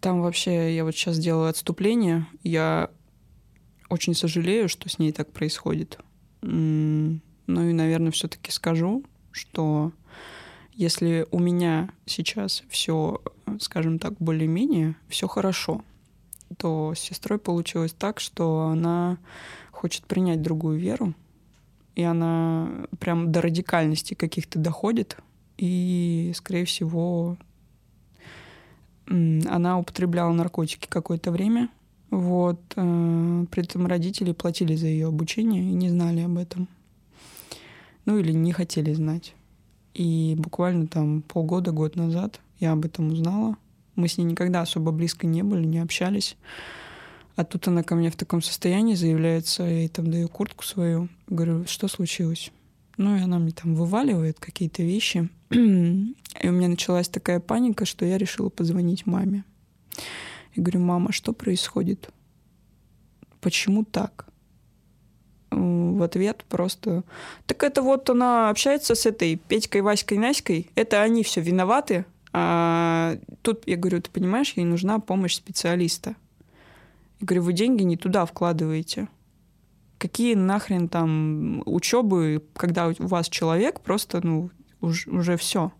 там вообще я вот сейчас делаю отступление, я очень сожалею, что с ней так происходит. Ну и, наверное, все-таки скажу, что если у меня сейчас все, скажем так, более-менее, все хорошо, то с сестрой получилось так, что она хочет принять другую веру, и она прям до радикальности каких-то доходит, и, скорее всего, она употребляла наркотики какое-то время, вот. Э, при этом родители платили за ее обучение и не знали об этом. Ну или не хотели знать. И буквально там полгода, год назад я об этом узнала. Мы с ней никогда особо близко не были, не общались. А тут она ко мне в таком состоянии заявляется, я ей там даю куртку свою. Говорю, что случилось? Ну, и она мне там вываливает какие-то вещи. и у меня началась такая паника, что я решила позвонить маме. Я говорю, мама, что происходит? Почему так? В ответ просто... Так это вот она общается с этой Петькой, Васькой, Наськой. Это они все виноваты. А тут я говорю, ты понимаешь, ей нужна помощь специалиста. Я говорю, вы деньги не туда вкладываете. Какие нахрен там учебы, когда у вас человек просто, ну, уже, уже все.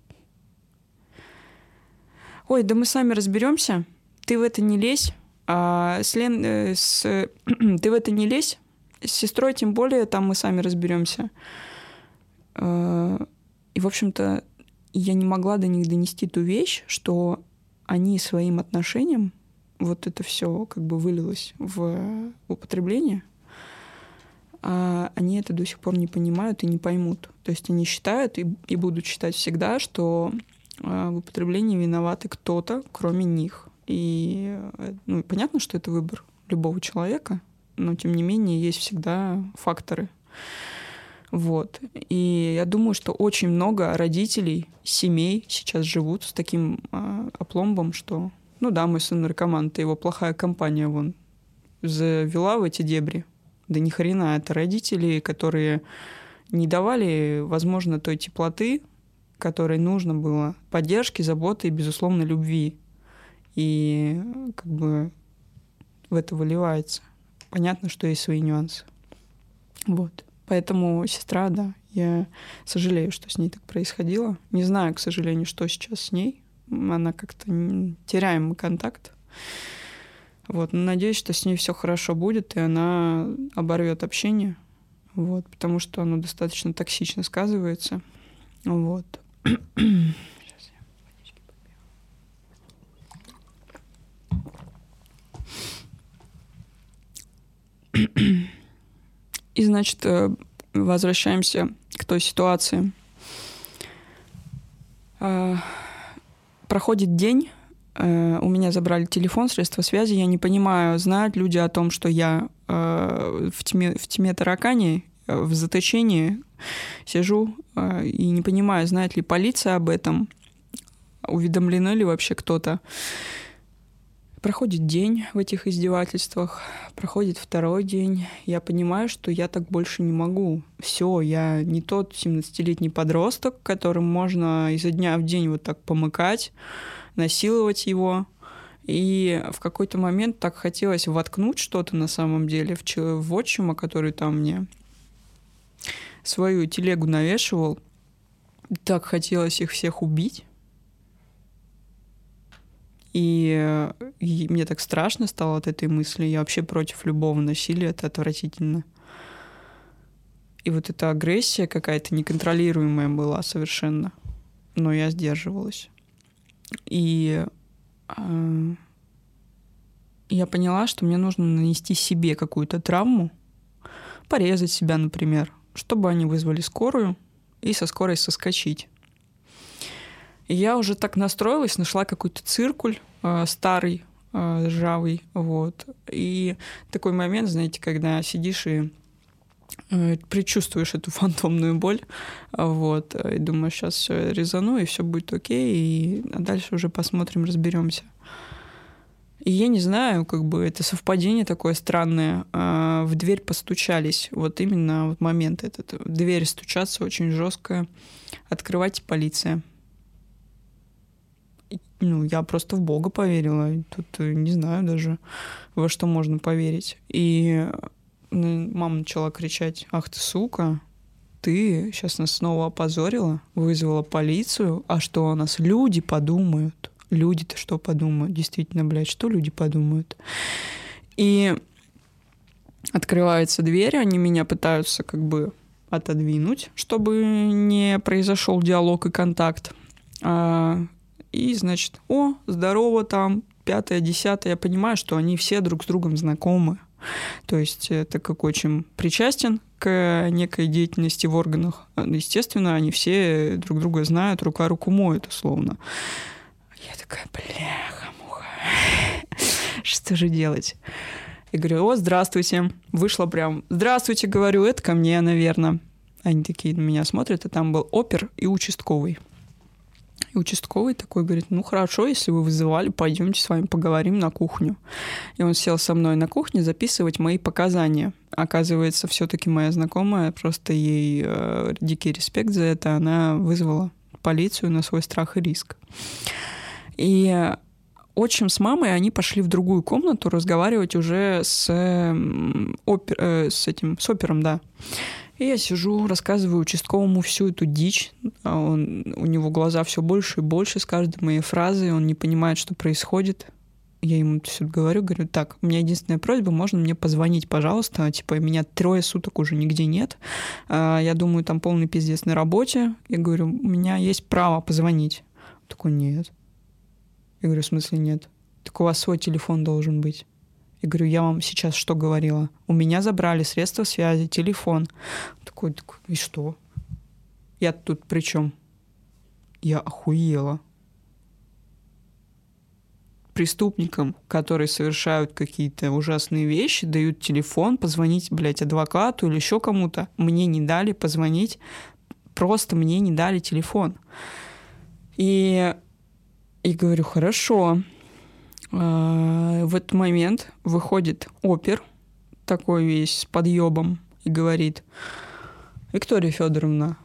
Ой, да мы сами разберемся. Ты в это не лезь. А с Лен, э, с, [CLEARS THROAT] ты в это не лезь. С сестрой тем более, там мы сами разберемся. Э, и, в общем-то, я не могла до них донести ту вещь, что они своим отношением, вот это все как бы вылилось в употребление, а они это до сих пор не понимают и не поймут. То есть они считают и, и будут считать всегда, что а, в употреблении виноваты кто-то, кроме них. И э, ну, понятно, что это выбор любого человека, но тем не менее есть всегда факторы. Вот. И я думаю, что очень много родителей, семей сейчас живут с таким э, опломбом, что, ну да, мой сын наркоман, это его плохая компания вон завела в эти дебри. Да ни хрена, это родители, которые не давали, возможно, той теплоты, которой нужно было, поддержки, заботы и, безусловно, любви. И как бы в это выливается. Понятно, что есть свои нюансы. Вот. Поэтому сестра, да, я сожалею, что с ней так происходило. Не знаю, к сожалению, что сейчас с ней. Она как-то теряем контакт. Вот, но надеюсь, что с ней все хорошо будет, и она оборвет общение. Вот, потому что оно достаточно токсично сказывается. Вот. И, значит, э, возвращаемся к той ситуации. Э, проходит день, э, у меня забрали телефон, средства связи, я не понимаю, знают люди о том, что я в тьме, в тьме таракани, в заточении сижу и не понимаю, знает ли полиция об этом, уведомлено ли вообще кто-то. Проходит день в этих издевательствах, проходит второй день. Я понимаю, что я так больше не могу. Все, я не тот 17-летний подросток, которым можно изо дня в день вот так помыкать, насиловать его. И в какой-то момент так хотелось воткнуть что-то на самом деле в, в отчима, который там мне свою телегу навешивал. Так хотелось их всех убить. И, и мне так страшно стало от этой мысли. Я вообще против любого насилия, это отвратительно. И вот эта агрессия какая-то неконтролируемая была совершенно. Но я сдерживалась. И э, я поняла, что мне нужно нанести себе какую-то травму, порезать себя, например, чтобы они вызвали скорую и со скорой соскочить. И я уже так настроилась, нашла какой-то циркуль, Э, старый, э, ржавый, вот. И такой момент, знаете, когда сидишь и э, предчувствуешь эту [LAUGHS] фантомную боль, вот, и думаешь, сейчас все резану, и все будет окей, и а дальше уже посмотрим, разберемся. И я не знаю, как бы это совпадение такое странное. В дверь постучались. Вот именно вот момент этот. В дверь стучаться очень жестко. Открывайте полиция ну, я просто в Бога поверила. Тут э, не знаю даже, во что можно поверить. И ну, мама начала кричать, ах ты сука, ты сейчас нас снова опозорила, вызвала полицию, а что о нас люди подумают? Люди-то что подумают? Действительно, блядь, что люди подумают? И открывается дверь, они меня пытаются как бы отодвинуть, чтобы не произошел диалог и контакт. А и, значит, о, здорово там, пятое, десятое. Я понимаю, что они все друг с другом знакомы. То есть это как отчим причастен к некой деятельности в органах. Естественно, они все друг друга знают, рука руку моют, условно. Я такая, бляха-муха, [LAUGHS] что же делать? Я говорю, о, здравствуйте. Вышла прям, здравствуйте, говорю, это ко мне, наверное. Они такие на меня смотрят, и там был опер и участковый. И участковый такой говорит, ну хорошо, если вы вызывали, пойдемте с вами поговорим на кухню. И он сел со мной на кухне записывать мои показания. Оказывается, все-таки моя знакомая, просто ей э, дикий респект за это, она вызвала полицию на свой страх и риск. И отчим с мамой, они пошли в другую комнату разговаривать уже с, опер, э, с этим, с опером, да. И я сижу, рассказываю участковому всю эту дичь. А он, у него глаза все больше и больше с каждой моей фразой. Он не понимает, что происходит. Я ему все говорю, говорю, так, у меня единственная просьба, можно мне позвонить, пожалуйста? Типа, меня трое суток уже нигде нет. А, я думаю, там полный пиздец на работе. Я говорю, у меня есть право позвонить. Он такой, нет. Я говорю, в смысле нет? Так у вас свой телефон должен быть. Я говорю, я вам сейчас что говорила? У меня забрали средства связи, телефон. Такой, такой, и что? Я тут при чем? Я охуела. Преступникам, которые совершают какие-то ужасные вещи, дают телефон, позвонить, блядь, адвокату или еще кому-то. Мне не дали позвонить, просто мне не дали телефон. И, и говорю, хорошо, в этот момент выходит опер, такой весь с подъебом, и говорит, Виктория Федоровна,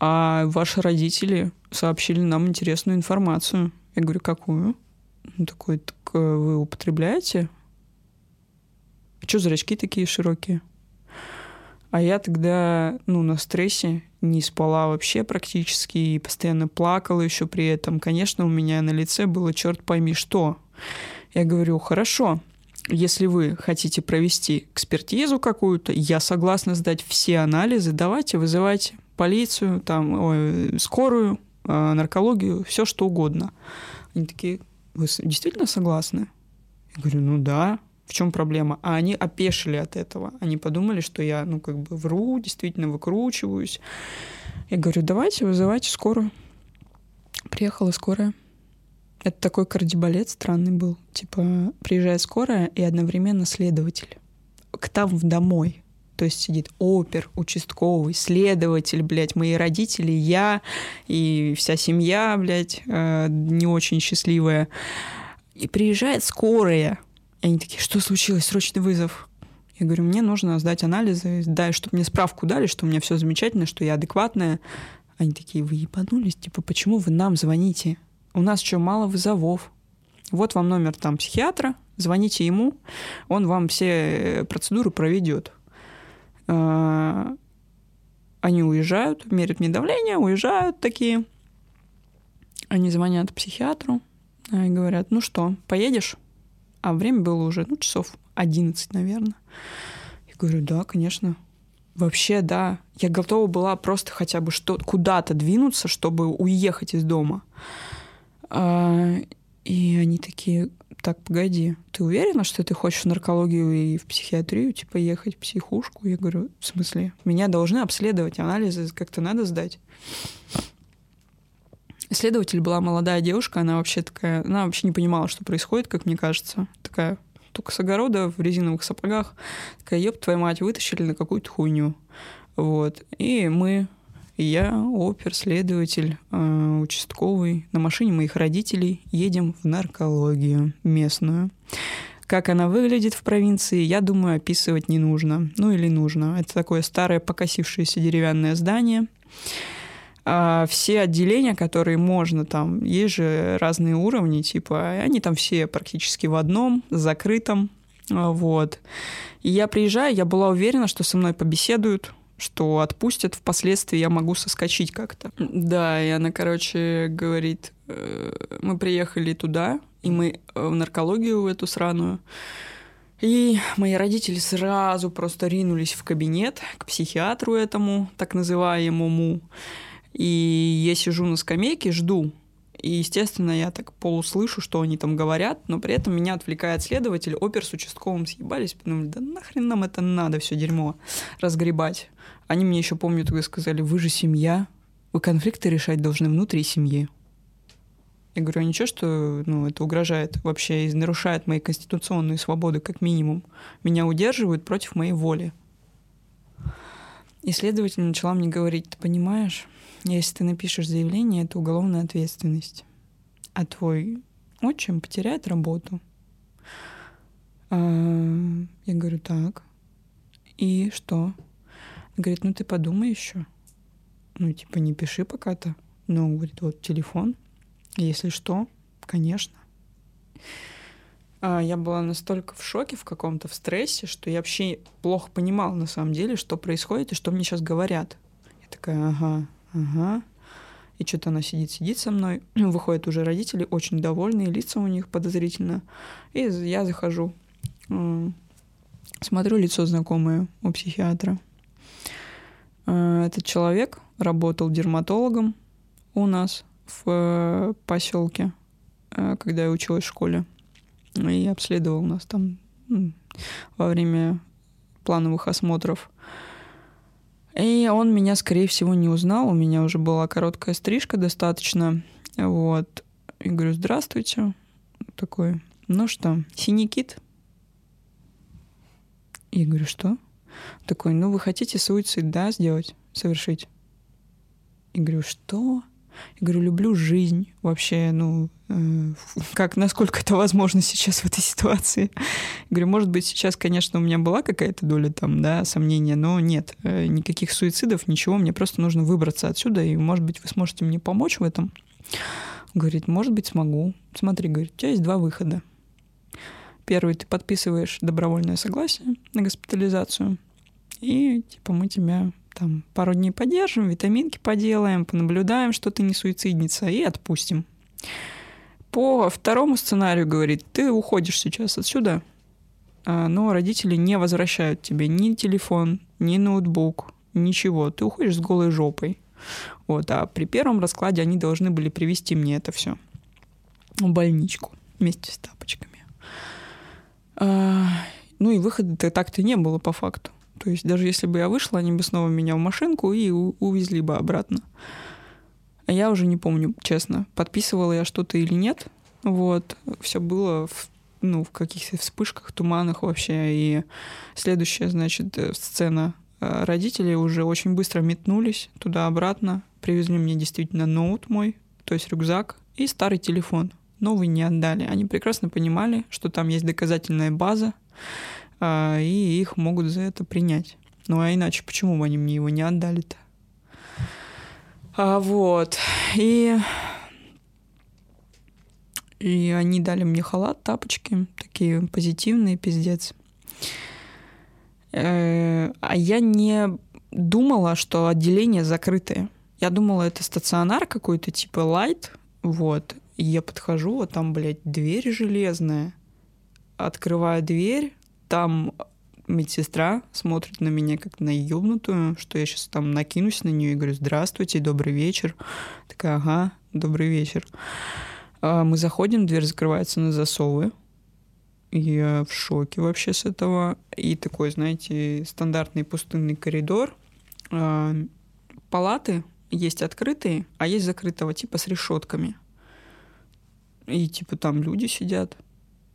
а ваши родители сообщили нам интересную информацию. Я говорю, какую? Он такой, так э, вы употребляете? А что зрачки такие широкие? А я тогда, ну, на стрессе не спала вообще практически и постоянно плакала еще при этом. Конечно, у меня на лице было черт пойми что. Я говорю, хорошо, если вы хотите провести экспертизу какую-то, я согласна сдать все анализы, давайте вызывайте полицию, там, ой, скорую, э, наркологию, все что угодно. Они такие, вы действительно согласны? Я говорю, ну да, в чем проблема? А они опешили от этого. Они подумали, что я, ну, как бы вру, действительно выкручиваюсь. Я говорю, давайте вызывайте скорую. Приехала скорая. Это такой кардибалет странный был. Типа, приезжает скорая и одновременно следователь. К там домой. То есть сидит опер, участковый, следователь, блядь, мои родители, я и вся семья, блядь, э, не очень счастливая. И приезжает скорая. И они такие, что случилось, срочный вызов. Я говорю, мне нужно сдать анализы, дай, чтобы мне справку дали, что у меня все замечательно, что я адекватная. Они такие, вы ебанулись? Типа, почему вы нам звоните? У нас что, мало вызовов. Вот вам номер там психиатра, звоните ему, он вам все э, процедуры проведет. А, они уезжают, мерят мне давление, уезжают такие. Они звонят психиатру и говорят, ну что, поедешь? А время было уже, ну, часов 11, наверное. Я говорю, да, конечно. Вообще, да. Я готова была просто хотя бы что куда-то двинуться, чтобы уехать из дома. А, и они такие, так, погоди, ты уверена, что ты хочешь в наркологию и в психиатрию, типа, ехать в психушку? Я говорю, в смысле? Меня должны обследовать, анализы как-то надо сдать. Исследователь была молодая девушка, она вообще такая, она вообще не понимала, что происходит, как мне кажется. Такая, только с огорода в резиновых сапогах. Такая, ёб твою мать, вытащили на какую-то хуйню. Вот. И мы я, опер, следователь, э, участковый, на машине моих родителей едем в наркологию местную. Как она выглядит в провинции, я думаю, описывать не нужно. Ну или нужно. Это такое старое покосившееся деревянное здание. А все отделения, которые можно там, есть же разные уровни, типа, они там все практически в одном, закрытом, вот. И я приезжаю, я была уверена, что со мной побеседуют, что отпустят, впоследствии я могу соскочить как-то. Да, и она, короче, говорит, э, мы приехали туда, и мы э, в наркологию в эту сраную, и мои родители сразу просто ринулись в кабинет к психиатру этому, так называемому. И я сижу на скамейке, жду, и, естественно, я так полуслышу, что они там говорят, но при этом меня отвлекает следователь, опер с участковым съебались, подумали, да нахрен нам это надо, все дерьмо разгребать. Они мне еще, помню, тогда сказали, вы же семья, вы конфликты решать должны внутри семьи. Я говорю, а ничего, что ну, это угрожает вообще и нарушает мои конституционные свободы, как минимум. Меня удерживают против моей воли. Исследователь начала мне говорить, ты понимаешь, если ты напишешь заявление, это уголовная ответственность. А твой отчим потеряет работу. А, я говорю, так. И что? Говорит, ну ты подумай еще. Ну, типа, не пиши пока-то. Ну, говорит, вот телефон. Если что, конечно. А, я была настолько в шоке, в каком-то в стрессе, что я вообще плохо понимала на самом деле, что происходит и что мне сейчас говорят. Я такая, ага, ага. И что-то она сидит, сидит со мной. [CLEARS THROAT] Выходят уже родители, очень довольные, лица у них подозрительно. И я захожу. Смотрю, лицо знакомое у психиатра. А, этот человек работал дерматологом у нас в э, поселке, э, когда я училась в школе. И обследовал нас там во время плановых осмотров. И он меня, скорее всего, не узнал. У меня уже была короткая стрижка достаточно. Вот. И говорю, здравствуйте. Такой, ну что, синий кит? И говорю, что? Такой, ну вы хотите суицид, да, сделать, совершить? И говорю, что? Я говорю, люблю жизнь вообще, ну, э, [LAUGHS] как, насколько это возможно сейчас в этой ситуации. Я говорю, может быть, сейчас, конечно, у меня была какая-то доля там, да, сомнения, но нет, э, никаких суицидов, ничего, мне просто нужно выбраться отсюда, и, может быть, вы сможете мне помочь в этом. Говорит, может быть, смогу. Смотри, говорит, у тебя есть два выхода. Первый, ты подписываешь добровольное согласие на госпитализацию, и типа мы тебя там пару дней подержим, витаминки поделаем, понаблюдаем, что ты не суицидница, и отпустим. По второму сценарию говорит, ты уходишь сейчас отсюда, а, но родители не возвращают тебе ни телефон, ни ноутбук, ничего. Ты уходишь с голой жопой. Вот, а при первом раскладе они должны были привести мне это все в больничку вместе с тапочками. А, ну и выхода-то так-то не было по факту. То есть даже если бы я вышла, они бы снова меня в машинку и увезли бы обратно. А я уже не помню, честно, подписывала я что-то или нет. Вот, все было в, ну, в каких-то вспышках, туманах вообще. И следующая, значит, э, сцена. Э, родители уже очень быстро метнулись туда-обратно. Привезли мне действительно ноут мой, то есть рюкзак и старый телефон новый не отдали. Они прекрасно понимали, что там есть доказательная база, а, и их могут за это принять. Ну а иначе почему бы они мне его не отдали-то? А, вот. И и они дали мне халат, тапочки, такие позитивные, пиздец. Э, а я не думала, что отделение закрытое. Я думала, это стационар какой-то, типа лайт, вот. И я подхожу, а там, блядь, дверь железная. Открываю дверь, там медсестра смотрит на меня как на ёбнутую, что я сейчас там накинусь на нее и говорю «Здравствуйте, добрый вечер». Такая «Ага, добрый вечер». А мы заходим, дверь закрывается на засовы. Я в шоке вообще с этого. И такой, знаете, стандартный пустынный коридор. А, палаты есть открытые, а есть закрытого типа с решетками. И типа там люди сидят.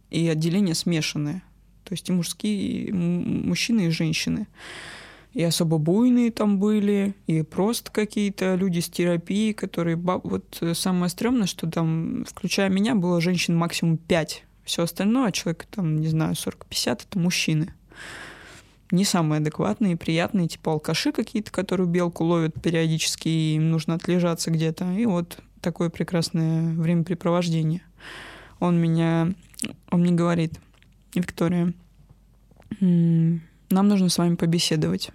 И отделение смешанное. То есть и мужские, и мужчины и женщины. И особо буйные там были, и просто какие-то люди с терапией, которые... Вот самое стрёмное, что там, включая меня, было женщин максимум 5. Все остальное, человек там, не знаю, 40-50, это мужчины. Не самые адекватные, приятные, типа алкаши какие-то, которые белку ловят периодически, и им нужно отлежаться где-то. И вот такое прекрасное времяпрепровождение. Он меня, он мне говорит, Виктория, нам нужно с вами побеседовать.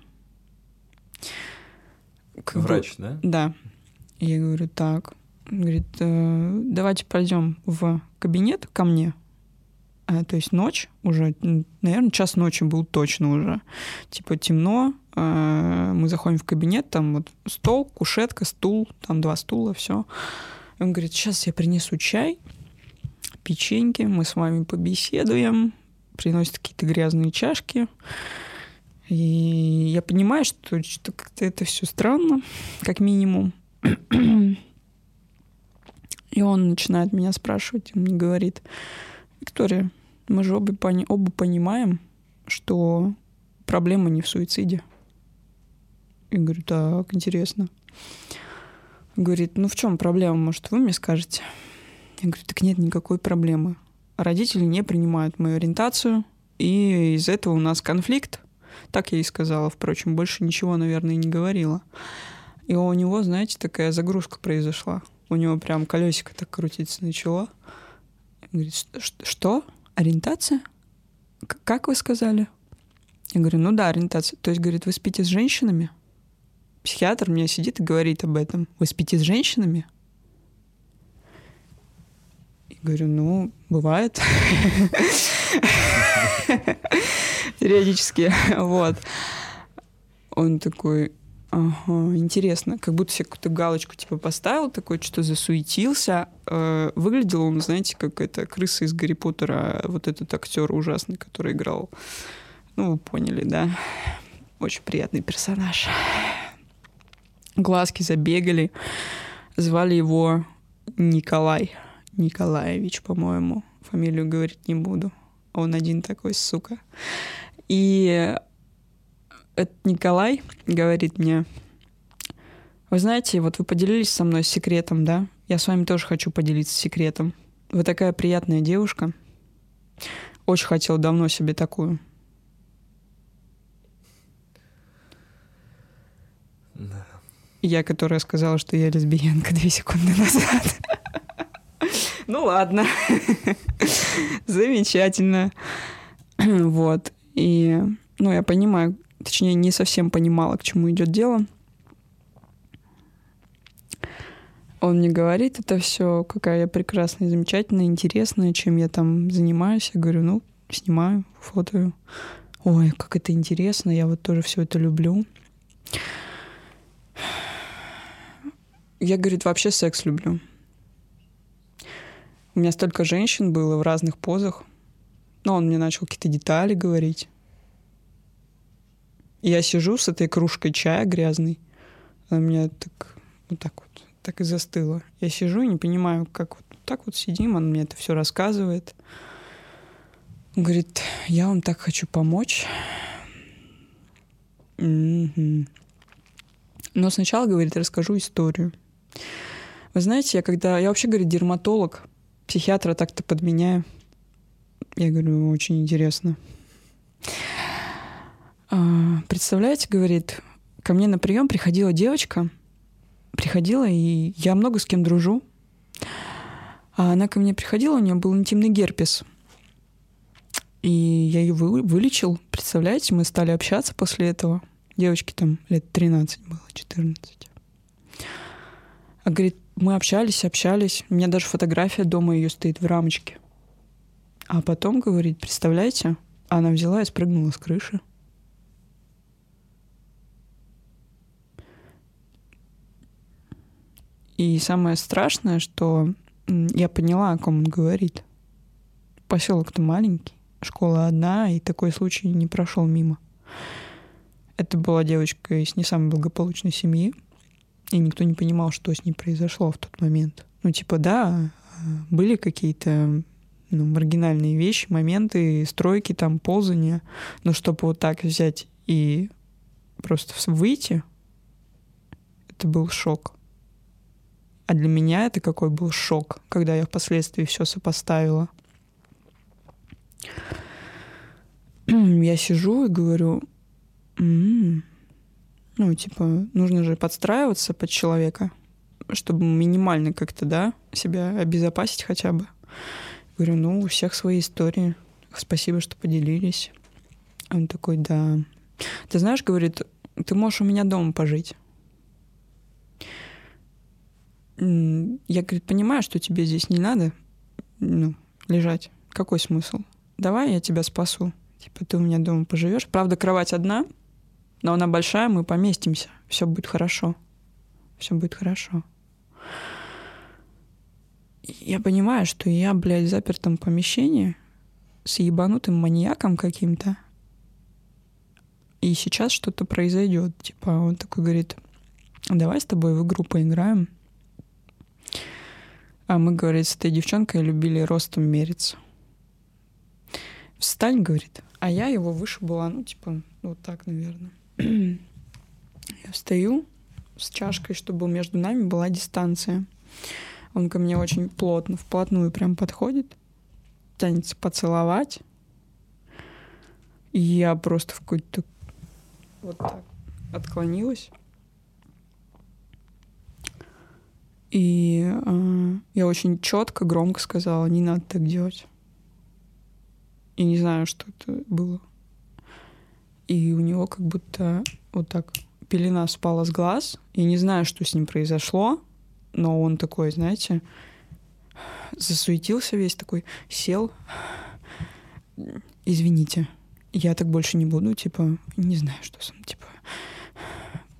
Как Врач, бы, да? Да. Я говорю, так. говорит, э, давайте пойдем в кабинет ко мне. А, то есть ночь уже, наверное, час ночи был точно уже. Типа темно, э, мы заходим в кабинет, там вот стол, кушетка, стул, там два стула, все. Он говорит, сейчас я принесу чай, печеньки, мы с вами побеседуем, приносит какие-то грязные чашки. И я понимаю, что, что как-то это все странно, как минимум. И он начинает меня спрашивать, он мне говорит, Виктория, мы же оба, пони- оба понимаем, что проблема не в суициде. И говорю, так, интересно. Говорит, ну в чем проблема, может, вы мне скажете? Я говорю, так нет никакой проблемы. Родители не принимают мою ориентацию, и из этого у нас конфликт. Так я и сказала, впрочем, больше ничего, наверное, не говорила. И у него, знаете, такая загрузка произошла. У него прям колесико так крутиться начало. Говорит, что? ориентация? К- как вы сказали? Я говорю, ну да, ориентация. То есть, говорит, вы спите с женщинами? Психиатр мне сидит и говорит об этом. Вы спите с женщинами? И говорю, ну, бывает. Периодически. Вот. Он такой, ага, интересно. Как будто себе какую-то галочку типа поставил, такой что-то засуетился. Э, выглядел он, знаете, как эта крыса из Гарри Поттера, вот этот актер ужасный, который играл. Ну, вы поняли, да? Очень приятный персонаж. Глазки забегали. Звали его Николай. Николаевич, по-моему. Фамилию говорить не буду. Он один такой, сука. И этот Николай говорит мне, вы знаете, вот вы поделились со мной секретом, да? Я с вами тоже хочу поделиться секретом. Вы такая приятная девушка. Очень хотел давно себе такую. Да. Я, которая сказала, что я лесбиянка [LAUGHS] две секунды назад. Ну ладно. Замечательно. Вот. И, ну, я понимаю, точнее, не совсем понимала, к чему идет дело. Он мне говорит это все, какая я прекрасная, замечательная, интересная, чем я там занимаюсь. Я говорю, ну, снимаю, фотою. Ой, как это интересно, я вот тоже все это люблю. Я, говорит, вообще секс люблю. У меня столько женщин было в разных позах. Но он мне начал какие-то детали говорить. Я сижу с этой кружкой чая грязной. Она меня так, вот так вот, так и застыла. Я сижу и не понимаю, как вот так вот сидим, он мне это все рассказывает. Он говорит, я вам так хочу помочь. Но сначала, говорит, расскажу историю. Вы знаете, я когда... Я вообще, говорит, дерматолог, психиатра так-то подменяю. Я говорю, очень интересно. А, Представляете, говорит, ко мне на прием приходила девочка, приходила, и я много с кем дружу. А она ко мне приходила, у нее был интимный герпес. И я ее вы- вылечил. Представляете, мы стали общаться после этого. Девочке там лет 13 было, 14. А говорит, мы общались, общались. У меня даже фотография дома ее стоит в рамочке. А потом, говорит, представляете, она взяла и спрыгнула с крыши. И самое страшное, что я поняла, о ком он говорит. Поселок-то маленький, школа одна, и такой случай не прошел мимо. Это была девочка из не самой благополучной семьи, и никто не понимал, что с ней произошло в тот момент. Ну, типа, да, были какие-то ну, маргинальные вещи, моменты, стройки, там, ползания, но чтобы вот так взять и просто выйти, это был шок. А для меня это какой был шок, когда я впоследствии все сопоставила. [CLEARS THROAT] Я сижу и говорю, «М, ну, типа, нужно же подстраиваться под человека, чтобы минимально как-то, да, себя обезопасить хотя бы. Говорю, ну, у всех свои истории. Спасибо, что поделились. Он такой, да. Ты знаешь, говорит, ты можешь у меня дома пожить. Я, говорит, понимаю, что тебе здесь не надо ну, лежать. Какой смысл? Давай я тебя спасу. Типа ты у меня дома поживешь. Правда, кровать одна, но она большая, мы поместимся. Все будет хорошо. Все будет хорошо. Я понимаю, что я, блядь, в запертом помещении с ебанутым маньяком каким-то. И сейчас что-то произойдет. Типа он такой говорит, давай с тобой в игру поиграем. А мы, говорит, с этой девчонкой любили ростом мериться. Встань, говорит. А я его выше была, ну, типа, вот так, наверное. Я встаю с чашкой, чтобы между нами была дистанция. Он ко мне очень плотно, вплотную прям подходит, тянется поцеловать. И я просто в какой-то вот так отклонилась. И э, я очень четко, громко сказала, не надо так делать. и не знаю, что это было. И у него как будто вот так пелена спала с глаз, и не знаю, что с ним произошло, но он такой, знаете, засуетился весь такой, сел, извините, я так больше не буду, типа, не знаю, что с ним, типа,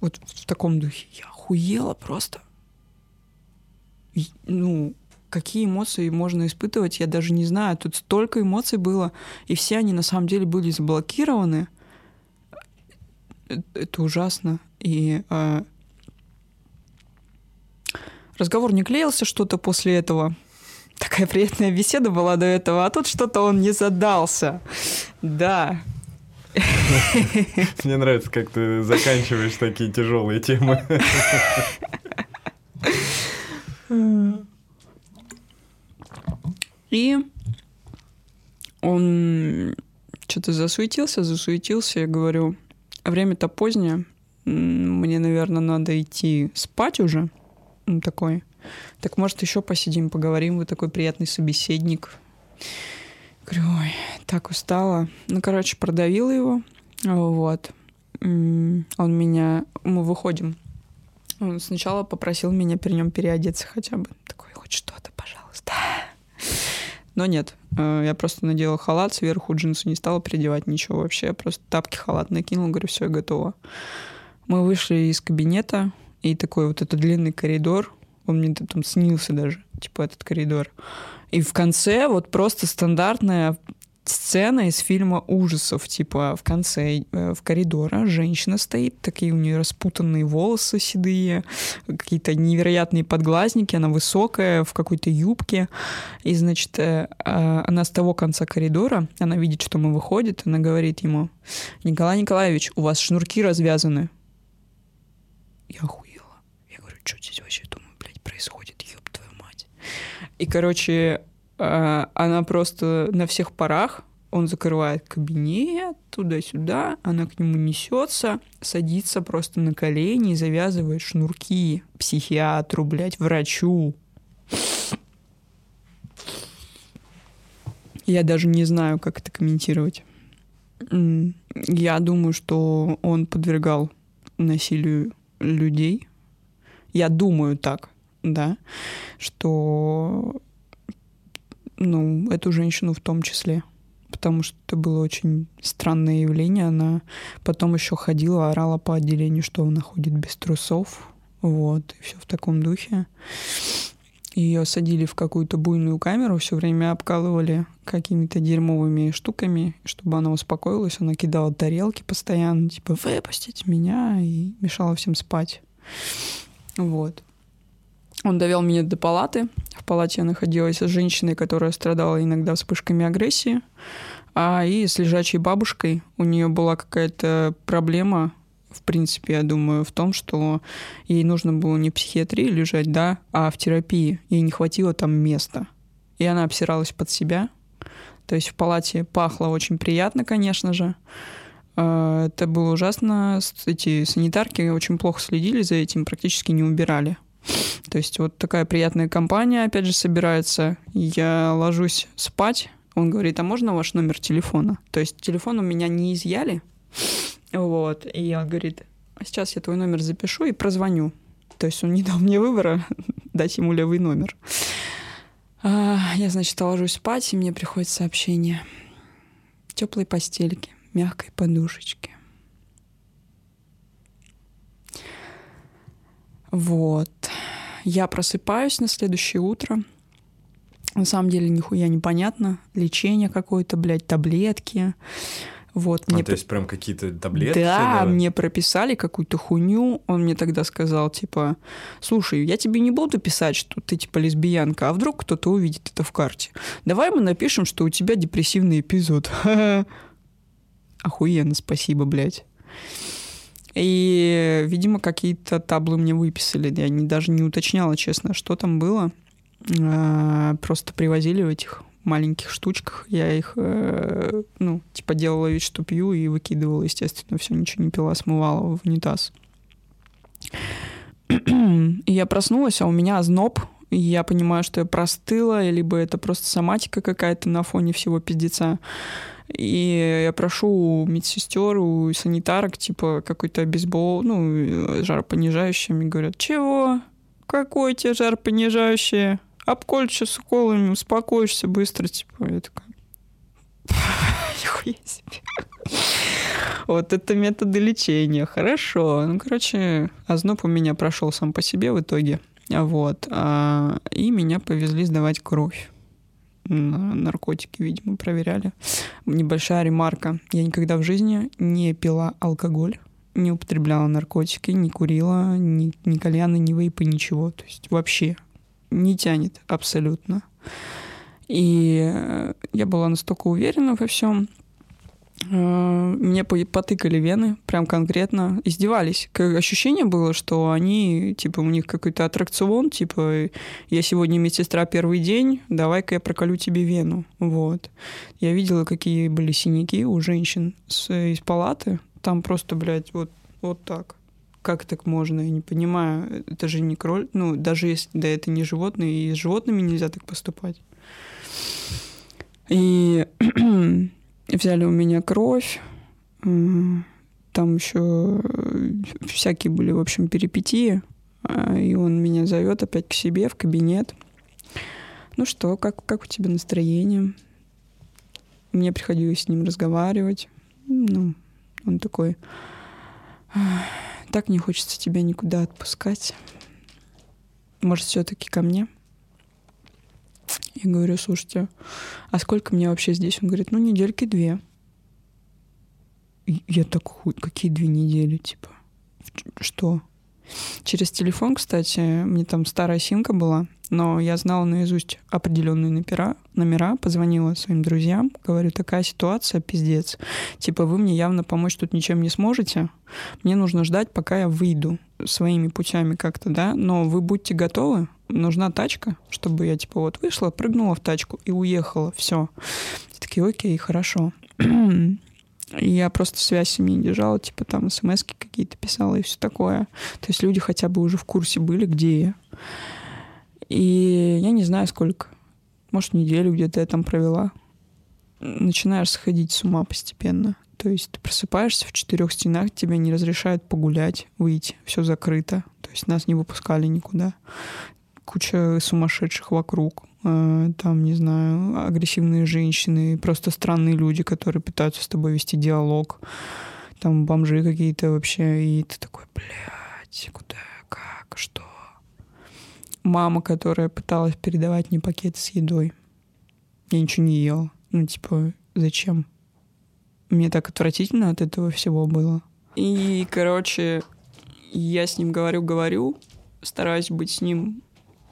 вот в таком духе. Я охуела просто. И, ну, какие эмоции можно испытывать, я даже не знаю. Тут столько эмоций было, и все они на самом деле были заблокированы. Это ужасно. И э, разговор не клеился что-то после этого. Такая приятная беседа была до этого, а тут что-то он не задался. Да. [LAUGHS] Мне нравится, как ты заканчиваешь такие тяжелые темы. [LAUGHS] И он что-то засуетился, засуетился. Я говорю, время-то позднее, мне, наверное, надо идти спать уже. Такой, так может еще посидим, поговорим, вы такой приятный собеседник. Говорю, ой, так устала. Ну, короче, продавила его. Вот. Он меня... Мы выходим. Он сначала попросил меня при нем переодеться хотя бы. Такой, хоть что-то, пожалуйста. Но нет, э, я просто надела халат сверху, джинсы не стала переодевать ничего вообще. Я просто тапки халат накинула, говорю, все, я готова. Мы вышли из кабинета, и такой вот этот длинный коридор, он мне там снился даже, типа этот коридор. И в конце вот просто стандартная сцена из фильма ужасов, типа в конце э, в коридоре женщина стоит, такие у нее распутанные волосы седые, какие-то невероятные подглазники, она высокая, в какой-то юбке, и, значит, э, а, она с того конца коридора, она видит, что мы выходим, она говорит ему, Николай Николаевич, у вас шнурки развязаны. Я охуела. Я говорю, что здесь вообще, думаю, блядь, происходит, ёб твою мать. И, короче, она просто на всех парах, он закрывает кабинет туда-сюда, она к нему несется, садится просто на колени и завязывает шнурки психиатру, блядь, врачу. Я даже не знаю, как это комментировать. Я думаю, что он подвергал насилию людей. Я думаю так, да, что ну, эту женщину в том числе. Потому что это было очень странное явление. Она потом еще ходила, орала по отделению, что она ходит без трусов. Вот, и все в таком духе. Ее садили в какую-то буйную камеру, все время обкалывали какими-то дерьмовыми штуками, чтобы она успокоилась. Она кидала тарелки постоянно, типа «выпустите меня», и мешала всем спать. Вот. Он довел меня до палаты. В палате я находилась с женщиной, которая страдала иногда вспышками агрессии. А и с лежачей бабушкой у нее была какая-то проблема, в принципе, я думаю, в том, что ей нужно было не в психиатрии лежать, да, а в терапии. Ей не хватило там места. И она обсиралась под себя. То есть в палате пахло очень приятно, конечно же. А, это было ужасно. Эти санитарки очень плохо следили за этим, практически не убирали. То есть вот такая приятная компания, опять же, собирается. Я ложусь спать. Он говорит, а можно ваш номер телефона? То есть телефон у меня не изъяли. Вот. И я говорит, а сейчас я твой номер запишу и прозвоню. То есть он не дал мне выбора [LAUGHS] дать ему левый номер. А, я, значит, ложусь спать, и мне приходит сообщение. Теплой постельки, мягкой подушечки. Вот. Я просыпаюсь на следующее утро. На самом деле нихуя непонятно. Лечение какое-то, блядь, таблетки. Вот, а, мне... то есть прям какие-то таблетки? Да, мне прописали какую-то хуйню. Он мне тогда сказал, типа, слушай, я тебе не буду писать, что ты, типа, лесбиянка, а вдруг кто-то увидит это в карте. Давай мы напишем, что у тебя депрессивный эпизод. [LAUGHS] Охуенно, спасибо, блядь. И, видимо, какие-то таблы мне выписали. Я не, даже не уточняла, честно, что там было. А, просто привозили в этих маленьких штучках. Я их, э, ну, типа делала вид, что пью, и выкидывала, естественно, все, ничего не пила, смывала в унитаз. И я проснулась, а у меня озноб, я понимаю, что я простыла, либо это просто соматика какая-то на фоне всего пиздеца. И я прошу у медсестер, у санитарок, типа, какой-то бейсбол, ну, жаропонижающий. Мне говорят, чего? Какой тебе жаропонижающий? Обколешь с уколами, успокоишься быстро, типа. Я такая, [LAUGHS] нихуя себе. Вот это методы лечения. Хорошо. Ну, короче, озноб у меня прошел сам по себе в итоге. Вот. А, и меня повезли сдавать кровь. Наркотики, видимо, проверяли. Небольшая ремарка. Я никогда в жизни не пила алкоголь, не употребляла наркотики, не курила, ни, ни кальяны, ни вейпы, ничего. То есть вообще не тянет абсолютно. И я была настолько уверена во всем, Э, мне потыкали вены, прям конкретно, издевались. Ощущение было, что они, типа, у них какой-то аттракцион, типа, я сегодня медсестра первый день, давай-ка я проколю тебе вену. Вот. Я видела, какие были синяки у женщин с, из палаты. Там просто, блядь, вот, вот так. Как так можно? Я не понимаю. Это же не кроль. Ну, даже если, да, это не животные, и с животными нельзя так поступать. И [CLEARS THROAT] [CLEARS THROAT] взяли у меня кровь, там еще всякие были, в общем, перипетии, а, и он меня зовет опять к себе в кабинет. Ну что, как, как у тебя настроение? Мне приходилось с ним разговаривать. Ну, он такой, так не хочется тебя никуда отпускать. Может, все-таки ко мне? Я говорю, слушайте, а сколько мне вообще здесь? Он говорит, ну, недельки две. И я такой, какие две недели, типа? Что? Через телефон, кстати, мне там старая симка была, но я знала наизусть определенные номера, номера, позвонила своим друзьям, говорю, такая ситуация, пиздец. Типа, вы мне явно помочь тут ничем не сможете, мне нужно ждать, пока я выйду своими путями как-то, да, но вы будьте готовы, нужна тачка, чтобы я, типа, вот вышла, прыгнула в тачку и уехала, все. Такие, окей, хорошо. Я просто связь с ними держала, типа там смс какие-то писала и все такое. То есть люди хотя бы уже в курсе были, где я. И я не знаю сколько. Может, неделю где-то я там провела. Начинаешь сходить с ума постепенно. То есть ты просыпаешься в четырех стенах, тебе не разрешают погулять, выйти, все закрыто. То есть нас не выпускали никуда. Куча сумасшедших вокруг. Э, там, не знаю, агрессивные женщины, просто странные люди, которые пытаются с тобой вести диалог, там бомжи какие-то вообще, и ты такой, блядь, куда, как, что? Мама, которая пыталась передавать мне пакет с едой. Я ничего не ела. Ну, типа, зачем? Мне так отвратительно от этого всего было. И, короче, я с ним говорю-говорю, стараюсь быть с ним,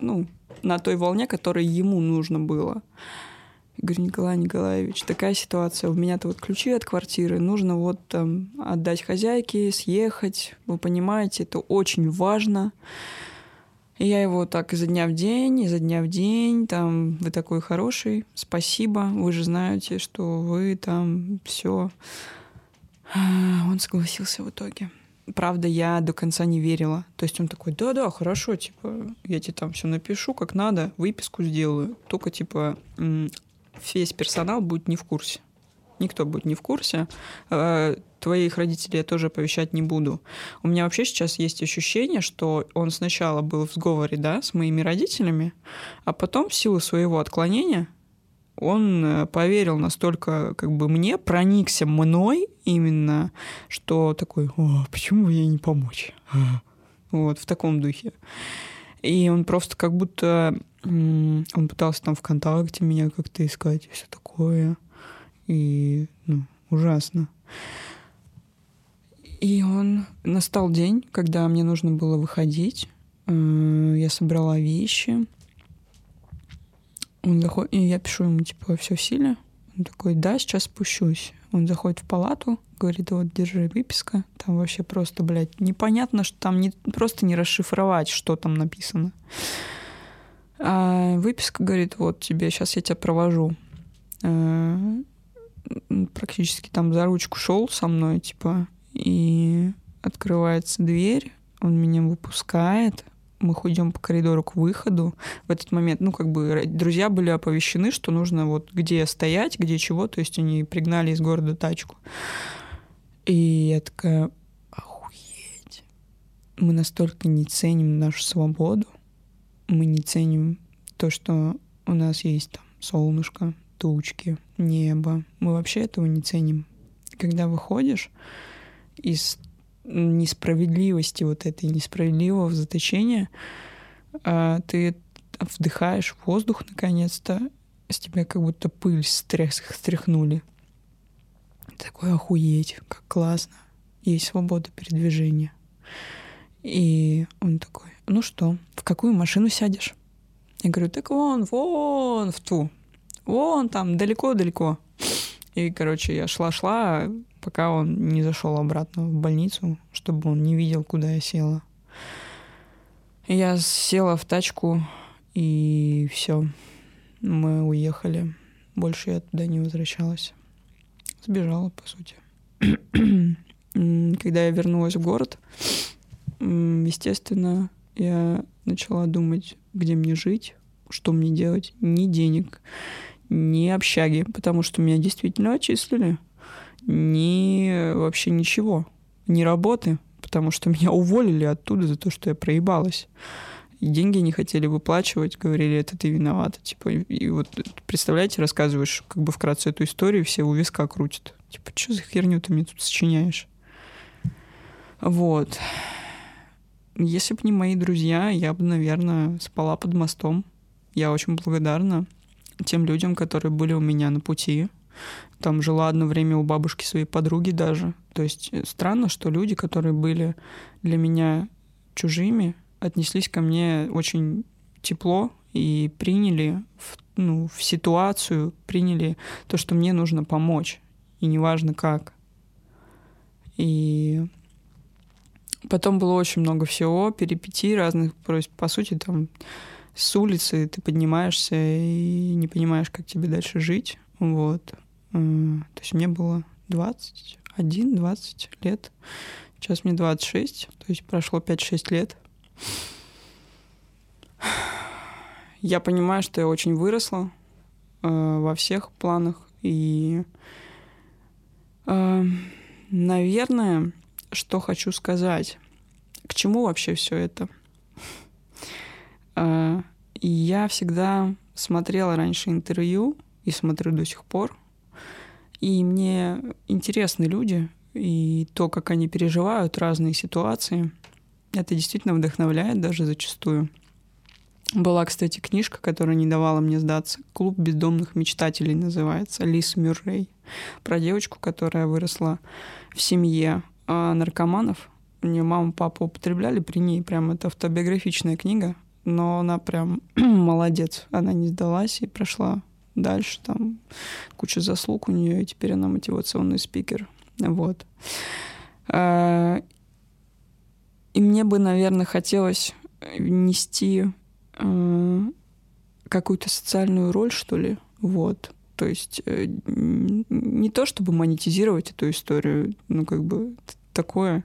ну, на той волне, которой ему нужно было. Я говорю, Николай Николаевич, такая ситуация. У меня-то вот ключи от квартиры. Нужно вот там отдать хозяйке, съехать. Вы понимаете, это очень важно. И я его так изо дня в день, изо дня в день, там, вы такой хороший, спасибо, вы же знаете, что вы там все. Он согласился в итоге правда, я до конца не верила. То есть он такой, да-да, хорошо, типа, я тебе там все напишу, как надо, выписку сделаю. Только, типа, весь персонал будет не в курсе. Никто будет не в курсе. А, твоих родителей я тоже оповещать не буду. У меня вообще сейчас есть ощущение, что он сначала был в сговоре, да, с моими родителями, а потом в силу своего отклонения он э, поверил настолько как бы мне, проникся мной именно, что такой, О, почему ей не помочь? [LAUGHS] Вот, в таком духе. И он просто как будто... Он пытался там ВКонтакте меня как-то искать и все такое. И, ну, ужасно. И он... Настал день, когда мне нужно было выходить. Э, я собрала вещи. Он заходит, и я пишу ему, типа, все в силе? Он такой, да, сейчас спущусь. Он заходит в палату, говорит, вот, держи выписка. Там вообще просто, блядь, непонятно, что там не, просто не расшифровать, что там написано. А выписка говорит, вот тебе, сейчас я тебя провожу. А, практически там за ручку шел со мной, типа, и открывается дверь, он меня выпускает, мы ходим по коридору к выходу. В этот момент, ну, как бы друзья были оповещены, что нужно вот где стоять, где чего. То есть они пригнали из города тачку. И я такая, охуеть. Мы настолько не ценим нашу свободу. Мы не ценим то, что у нас есть там солнышко, тучки, небо. Мы вообще этого не ценим. Когда выходишь из несправедливости вот этой, несправедливого заточения, а, ты вдыхаешь воздух наконец-то, с тебя как будто пыль стрях, стряхнули. Такой охуеть, как классно. Есть свобода передвижения. И он такой, ну что, в какую машину сядешь? Я говорю, так вон, вон, в ту. Вон там, далеко-далеко. И, короче, я шла-шла, пока он не зашел обратно в больницу, чтобы он не видел, куда я села. Я села в тачку, и все. Мы уехали. Больше я туда не возвращалась. Сбежала, по сути. Когда я вернулась в город, естественно, я начала думать, где мне жить, что мне делать. Ни денег, ни общаги, потому что меня действительно отчислили ни вообще ничего, ни работы, потому что [LAUGHS] меня уволили оттуда за то, что я проебалась. И деньги не хотели выплачивать, говорили, это ты виновата. Типа, и вот представляете, рассказываешь как бы вкратце эту историю, все у виска крутят. Типа, что за херню ты мне тут сочиняешь? Вот. Если бы не мои друзья, я бы, наверное, спала под мостом. Я очень благодарна тем людям, которые были у меня на пути, там жила одно время у бабушки своей подруги даже. То есть э, странно, что люди, которые были для меня чужими, отнеслись ко мне очень тепло и приняли в, ну, в ситуацию, приняли то, что мне нужно помочь. И неважно как. И потом было очень много всего, перипетий разных. По сути, там с улицы ты поднимаешься и не понимаешь, как тебе дальше жить. Вот. То есть мне было 21-20 лет. Сейчас мне 26, то есть прошло 5-6 лет. Я понимаю, что я очень выросла э, во всех планах. И, э, наверное, что хочу сказать. К чему вообще все это? Э, я всегда смотрела раньше интервью и смотрю до сих пор и мне интересны люди, и то, как они переживают разные ситуации. Это действительно вдохновляет даже зачастую. Была, кстати, книжка, которая не давала мне сдаться. «Клуб бездомных мечтателей» называется. Лис Мюррей. Про девочку, которая выросла в семье а, наркоманов. У нее мама, папа употребляли при ней. Прям это автобиографичная книга. Но она прям [CLEARS THROAT] молодец. Она не сдалась и прошла дальше, там куча заслуг у нее, и теперь она мотивационный спикер. Вот. А, и мне бы, наверное, хотелось нести а, какую-то социальную роль, что ли, вот. То есть э, не то, чтобы монетизировать эту историю, ну, как бы такое,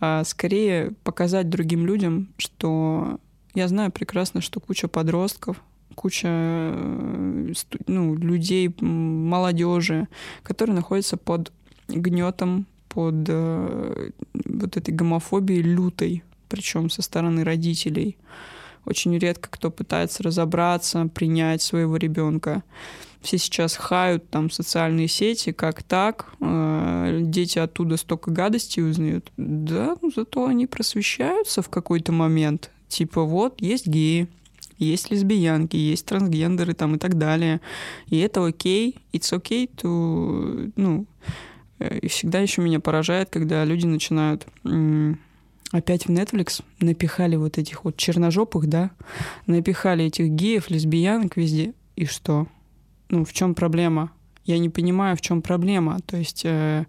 а скорее показать другим людям, что я знаю прекрасно, что куча подростков, куча э, ну, людей, молодежи, которые находятся под гнетом, под э, вот этой гомофобией лютой, причем со стороны родителей. Очень редко кто пытается разобраться, принять своего ребенка. Все сейчас хают там социальные сети, как так, э, дети оттуда столько гадостей узнают. Да, ну зато они просвещаются в какой-то момент. Типа вот, есть геи, есть лесбиянки, есть трансгендеры там и так далее. И это окей, it's okay to, ну, э, и всегда еще меня поражает, когда люди начинают опять в Netflix напихали вот этих вот черножопых, да, напихали этих геев, лесбиянок везде. И что? Ну, в чем проблема? Я не понимаю, в чем проблема. То есть э,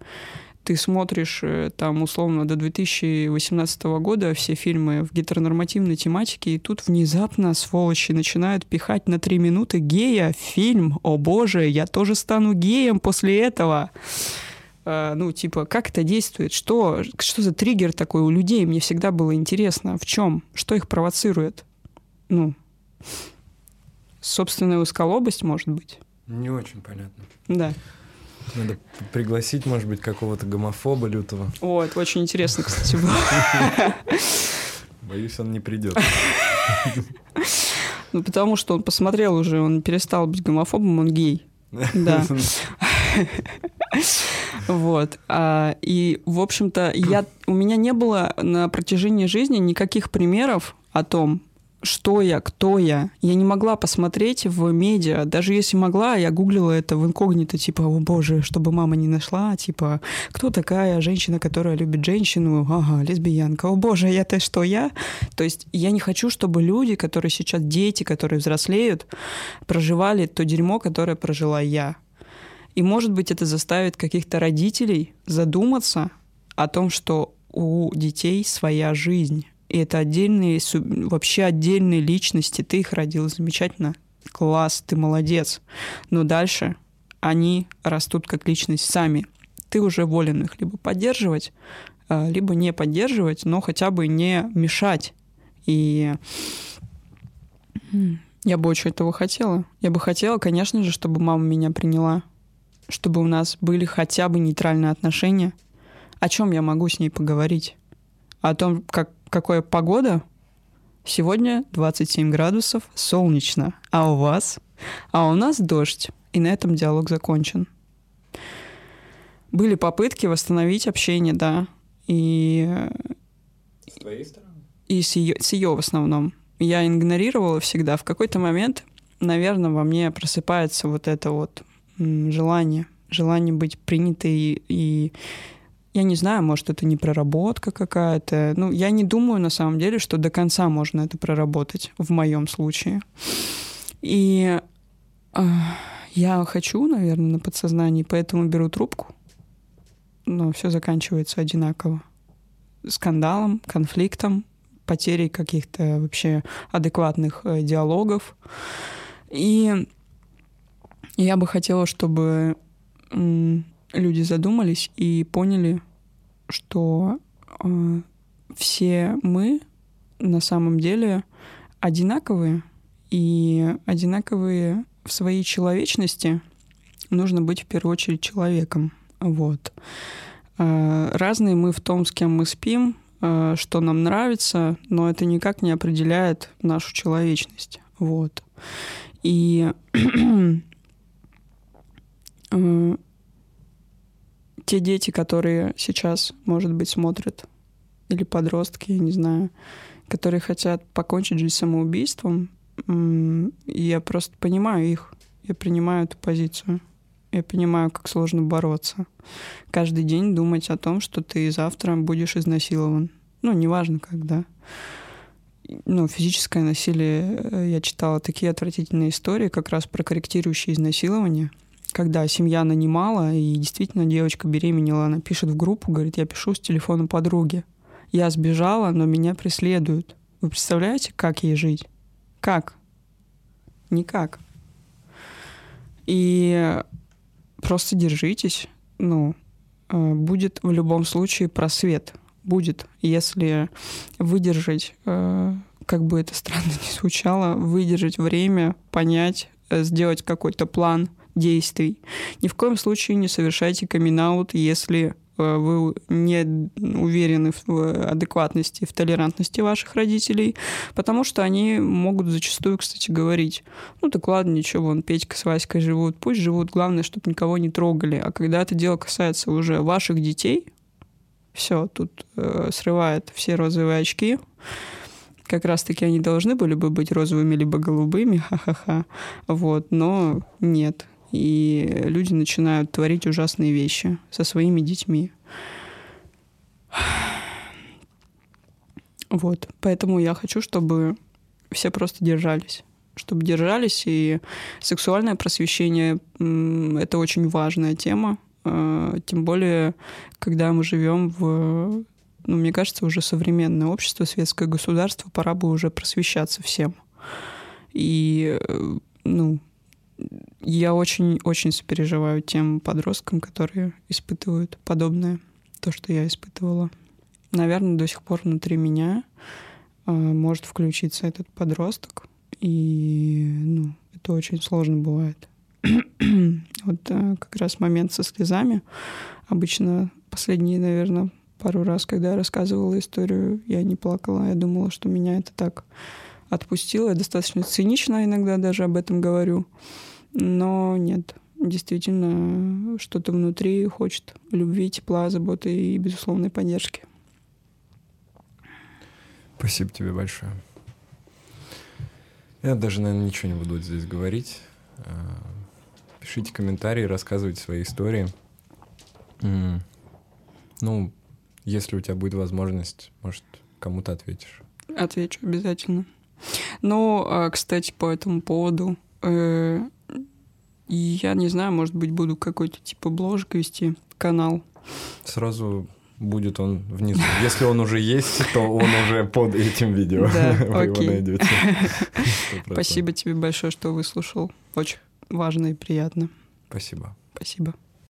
ты смотришь э, там условно до 2018 года все фильмы в гетеронормативной тематике, и тут внезапно сволочи начинают пихать на три минуты гея в фильм. О боже, я тоже стану геем после этого. э, ну, типа, как это действует, что, что за триггер такой у людей, мне всегда было интересно, в чем, что их провоцирует, ну, собственная узколобость, может быть. Не очень понятно. Да. Надо пригласить, может быть, какого-то гомофоба лютого. О, это очень интересно, кстати, было. Боюсь, он не придет. Ну, потому что он посмотрел уже, он перестал быть гомофобом, он гей. Да. Вот. А, и, в общем-то, я, у меня не было на протяжении жизни никаких примеров о том, что я, кто я. Я не могла посмотреть в медиа. Даже если могла, я гуглила это в инкогнито, типа, о боже, чтобы мама не нашла, типа, кто такая женщина, которая любит женщину? Ага, лесбиянка. О боже, я-то что, я? То есть я не хочу, чтобы люди, которые сейчас дети, которые взрослеют, проживали то дерьмо, которое прожила я. И, может быть, это заставит каких-то родителей задуматься о том, что у детей своя жизнь и это отдельные, вообще отдельные личности. Ты их родил замечательно. Класс, ты молодец. Но дальше они растут как личность сами. Ты уже волен их либо поддерживать, а, либо не поддерживать, но хотя бы не мешать. И я бы очень этого хотела. Я бы хотела, конечно же, чтобы мама меня приняла, чтобы у нас были хотя бы нейтральные отношения. О чем я могу с ней поговорить? О том, как какая погода? Сегодня 27 градусов, солнечно. А у вас? А у нас дождь. И на этом диалог закончен. Были попытки восстановить общение, да. И... С твоей стороны? И с ее, с ее в основном. Я игнорировала всегда. В какой-то момент, наверное, во мне просыпается вот это вот желание. Желание быть принятой и я не знаю, может, это не проработка какая-то. Ну, я не думаю, на самом деле, что до конца можно это проработать в моем случае. И э, я хочу, наверное, на подсознании, поэтому беру трубку. Но все заканчивается одинаково. Скандалом, конфликтом, потерей каких-то вообще адекватных э, диалогов. И я бы хотела, чтобы люди задумались и поняли, что э, все мы на самом деле одинаковые, и одинаковые в своей человечности нужно быть в первую очередь человеком. Вот. Э, разные мы в том, с кем мы спим, э, что нам нравится, но это никак не определяет нашу человечность. Вот. И [CLEARS THROAT] э, те дети, которые сейчас, может быть, смотрят, или подростки, я не знаю, которые хотят покончить жизнь самоубийством, я просто понимаю их, я принимаю эту позицию. Я понимаю, как сложно бороться. Каждый день думать о том, что ты завтра будешь изнасилован. Ну, неважно когда. Ну, физическое насилие, э, я читала такие отвратительные истории как раз про корректирующие изнасилования — когда семья нанимала, и действительно девочка беременела, она пишет в группу, говорит, я пишу с телефона подруги. Я сбежала, но меня преследуют. Вы представляете, как ей жить? Как? Никак. И просто держитесь. Ну, э, будет в любом случае просвет. Будет, если выдержать, э, как бы это странно [LAUGHS] ни звучало, выдержать время, понять, э, сделать какой-то план — действий. Ни в коем случае не совершайте камин если э, вы не уверены в адекватности, в толерантности ваших родителей, потому что они могут зачастую, кстати, говорить, ну так ладно, ничего, вон Петька с Васькой живут, пусть живут, главное, чтобы никого не трогали. А когда это дело касается уже ваших детей, все, тут э, срывает все розовые очки, как раз-таки они должны были бы быть розовыми либо голубыми, ха-ха-ха, вот, но нет, и люди начинают творить ужасные вещи со своими детьми. [SIGHS] Вот, поэтому я хочу, чтобы все просто держались чтобы держались, и сексуальное просвещение — это очень важная тема, а, тем более, когда мы живем в, ну, мне кажется, уже современное общество, светское государство, пора бы уже просвещаться всем. И, ну, я очень-очень сопереживаю тем подросткам, которые испытывают подобное, то, что я испытывала. Наверное, до сих пор внутри меня э, может включиться этот подросток, и ну, это очень сложно бывает. [CLEARS THROAT] вот э, как раз момент со слезами. Обычно последние, наверное, пару раз, когда я рассказывала историю, я не плакала, я думала, что меня это так отпустило. Я достаточно цинично иногда даже об этом говорю. Но нет, действительно, что-то внутри хочет любви, тепла, заботы и безусловной поддержки. Спасибо тебе большое. Я даже, наверное, ничего не буду здесь говорить. А, пишите комментарии, рассказывайте свои истории. Ну, если у тебя будет возможность, может, кому-то ответишь. Отвечу обязательно. Ну, а, кстати, по этому поводу, э, я не знаю, может быть, буду какой-то типа бложек вести, канал. Сразу будет он внизу. Если он уже есть, то он уже под этим видео. Да, [LAUGHS] Вы окей. его найдете. [LAUGHS] Спасибо тебе большое, что выслушал. Очень важно и приятно. Спасибо. Спасибо.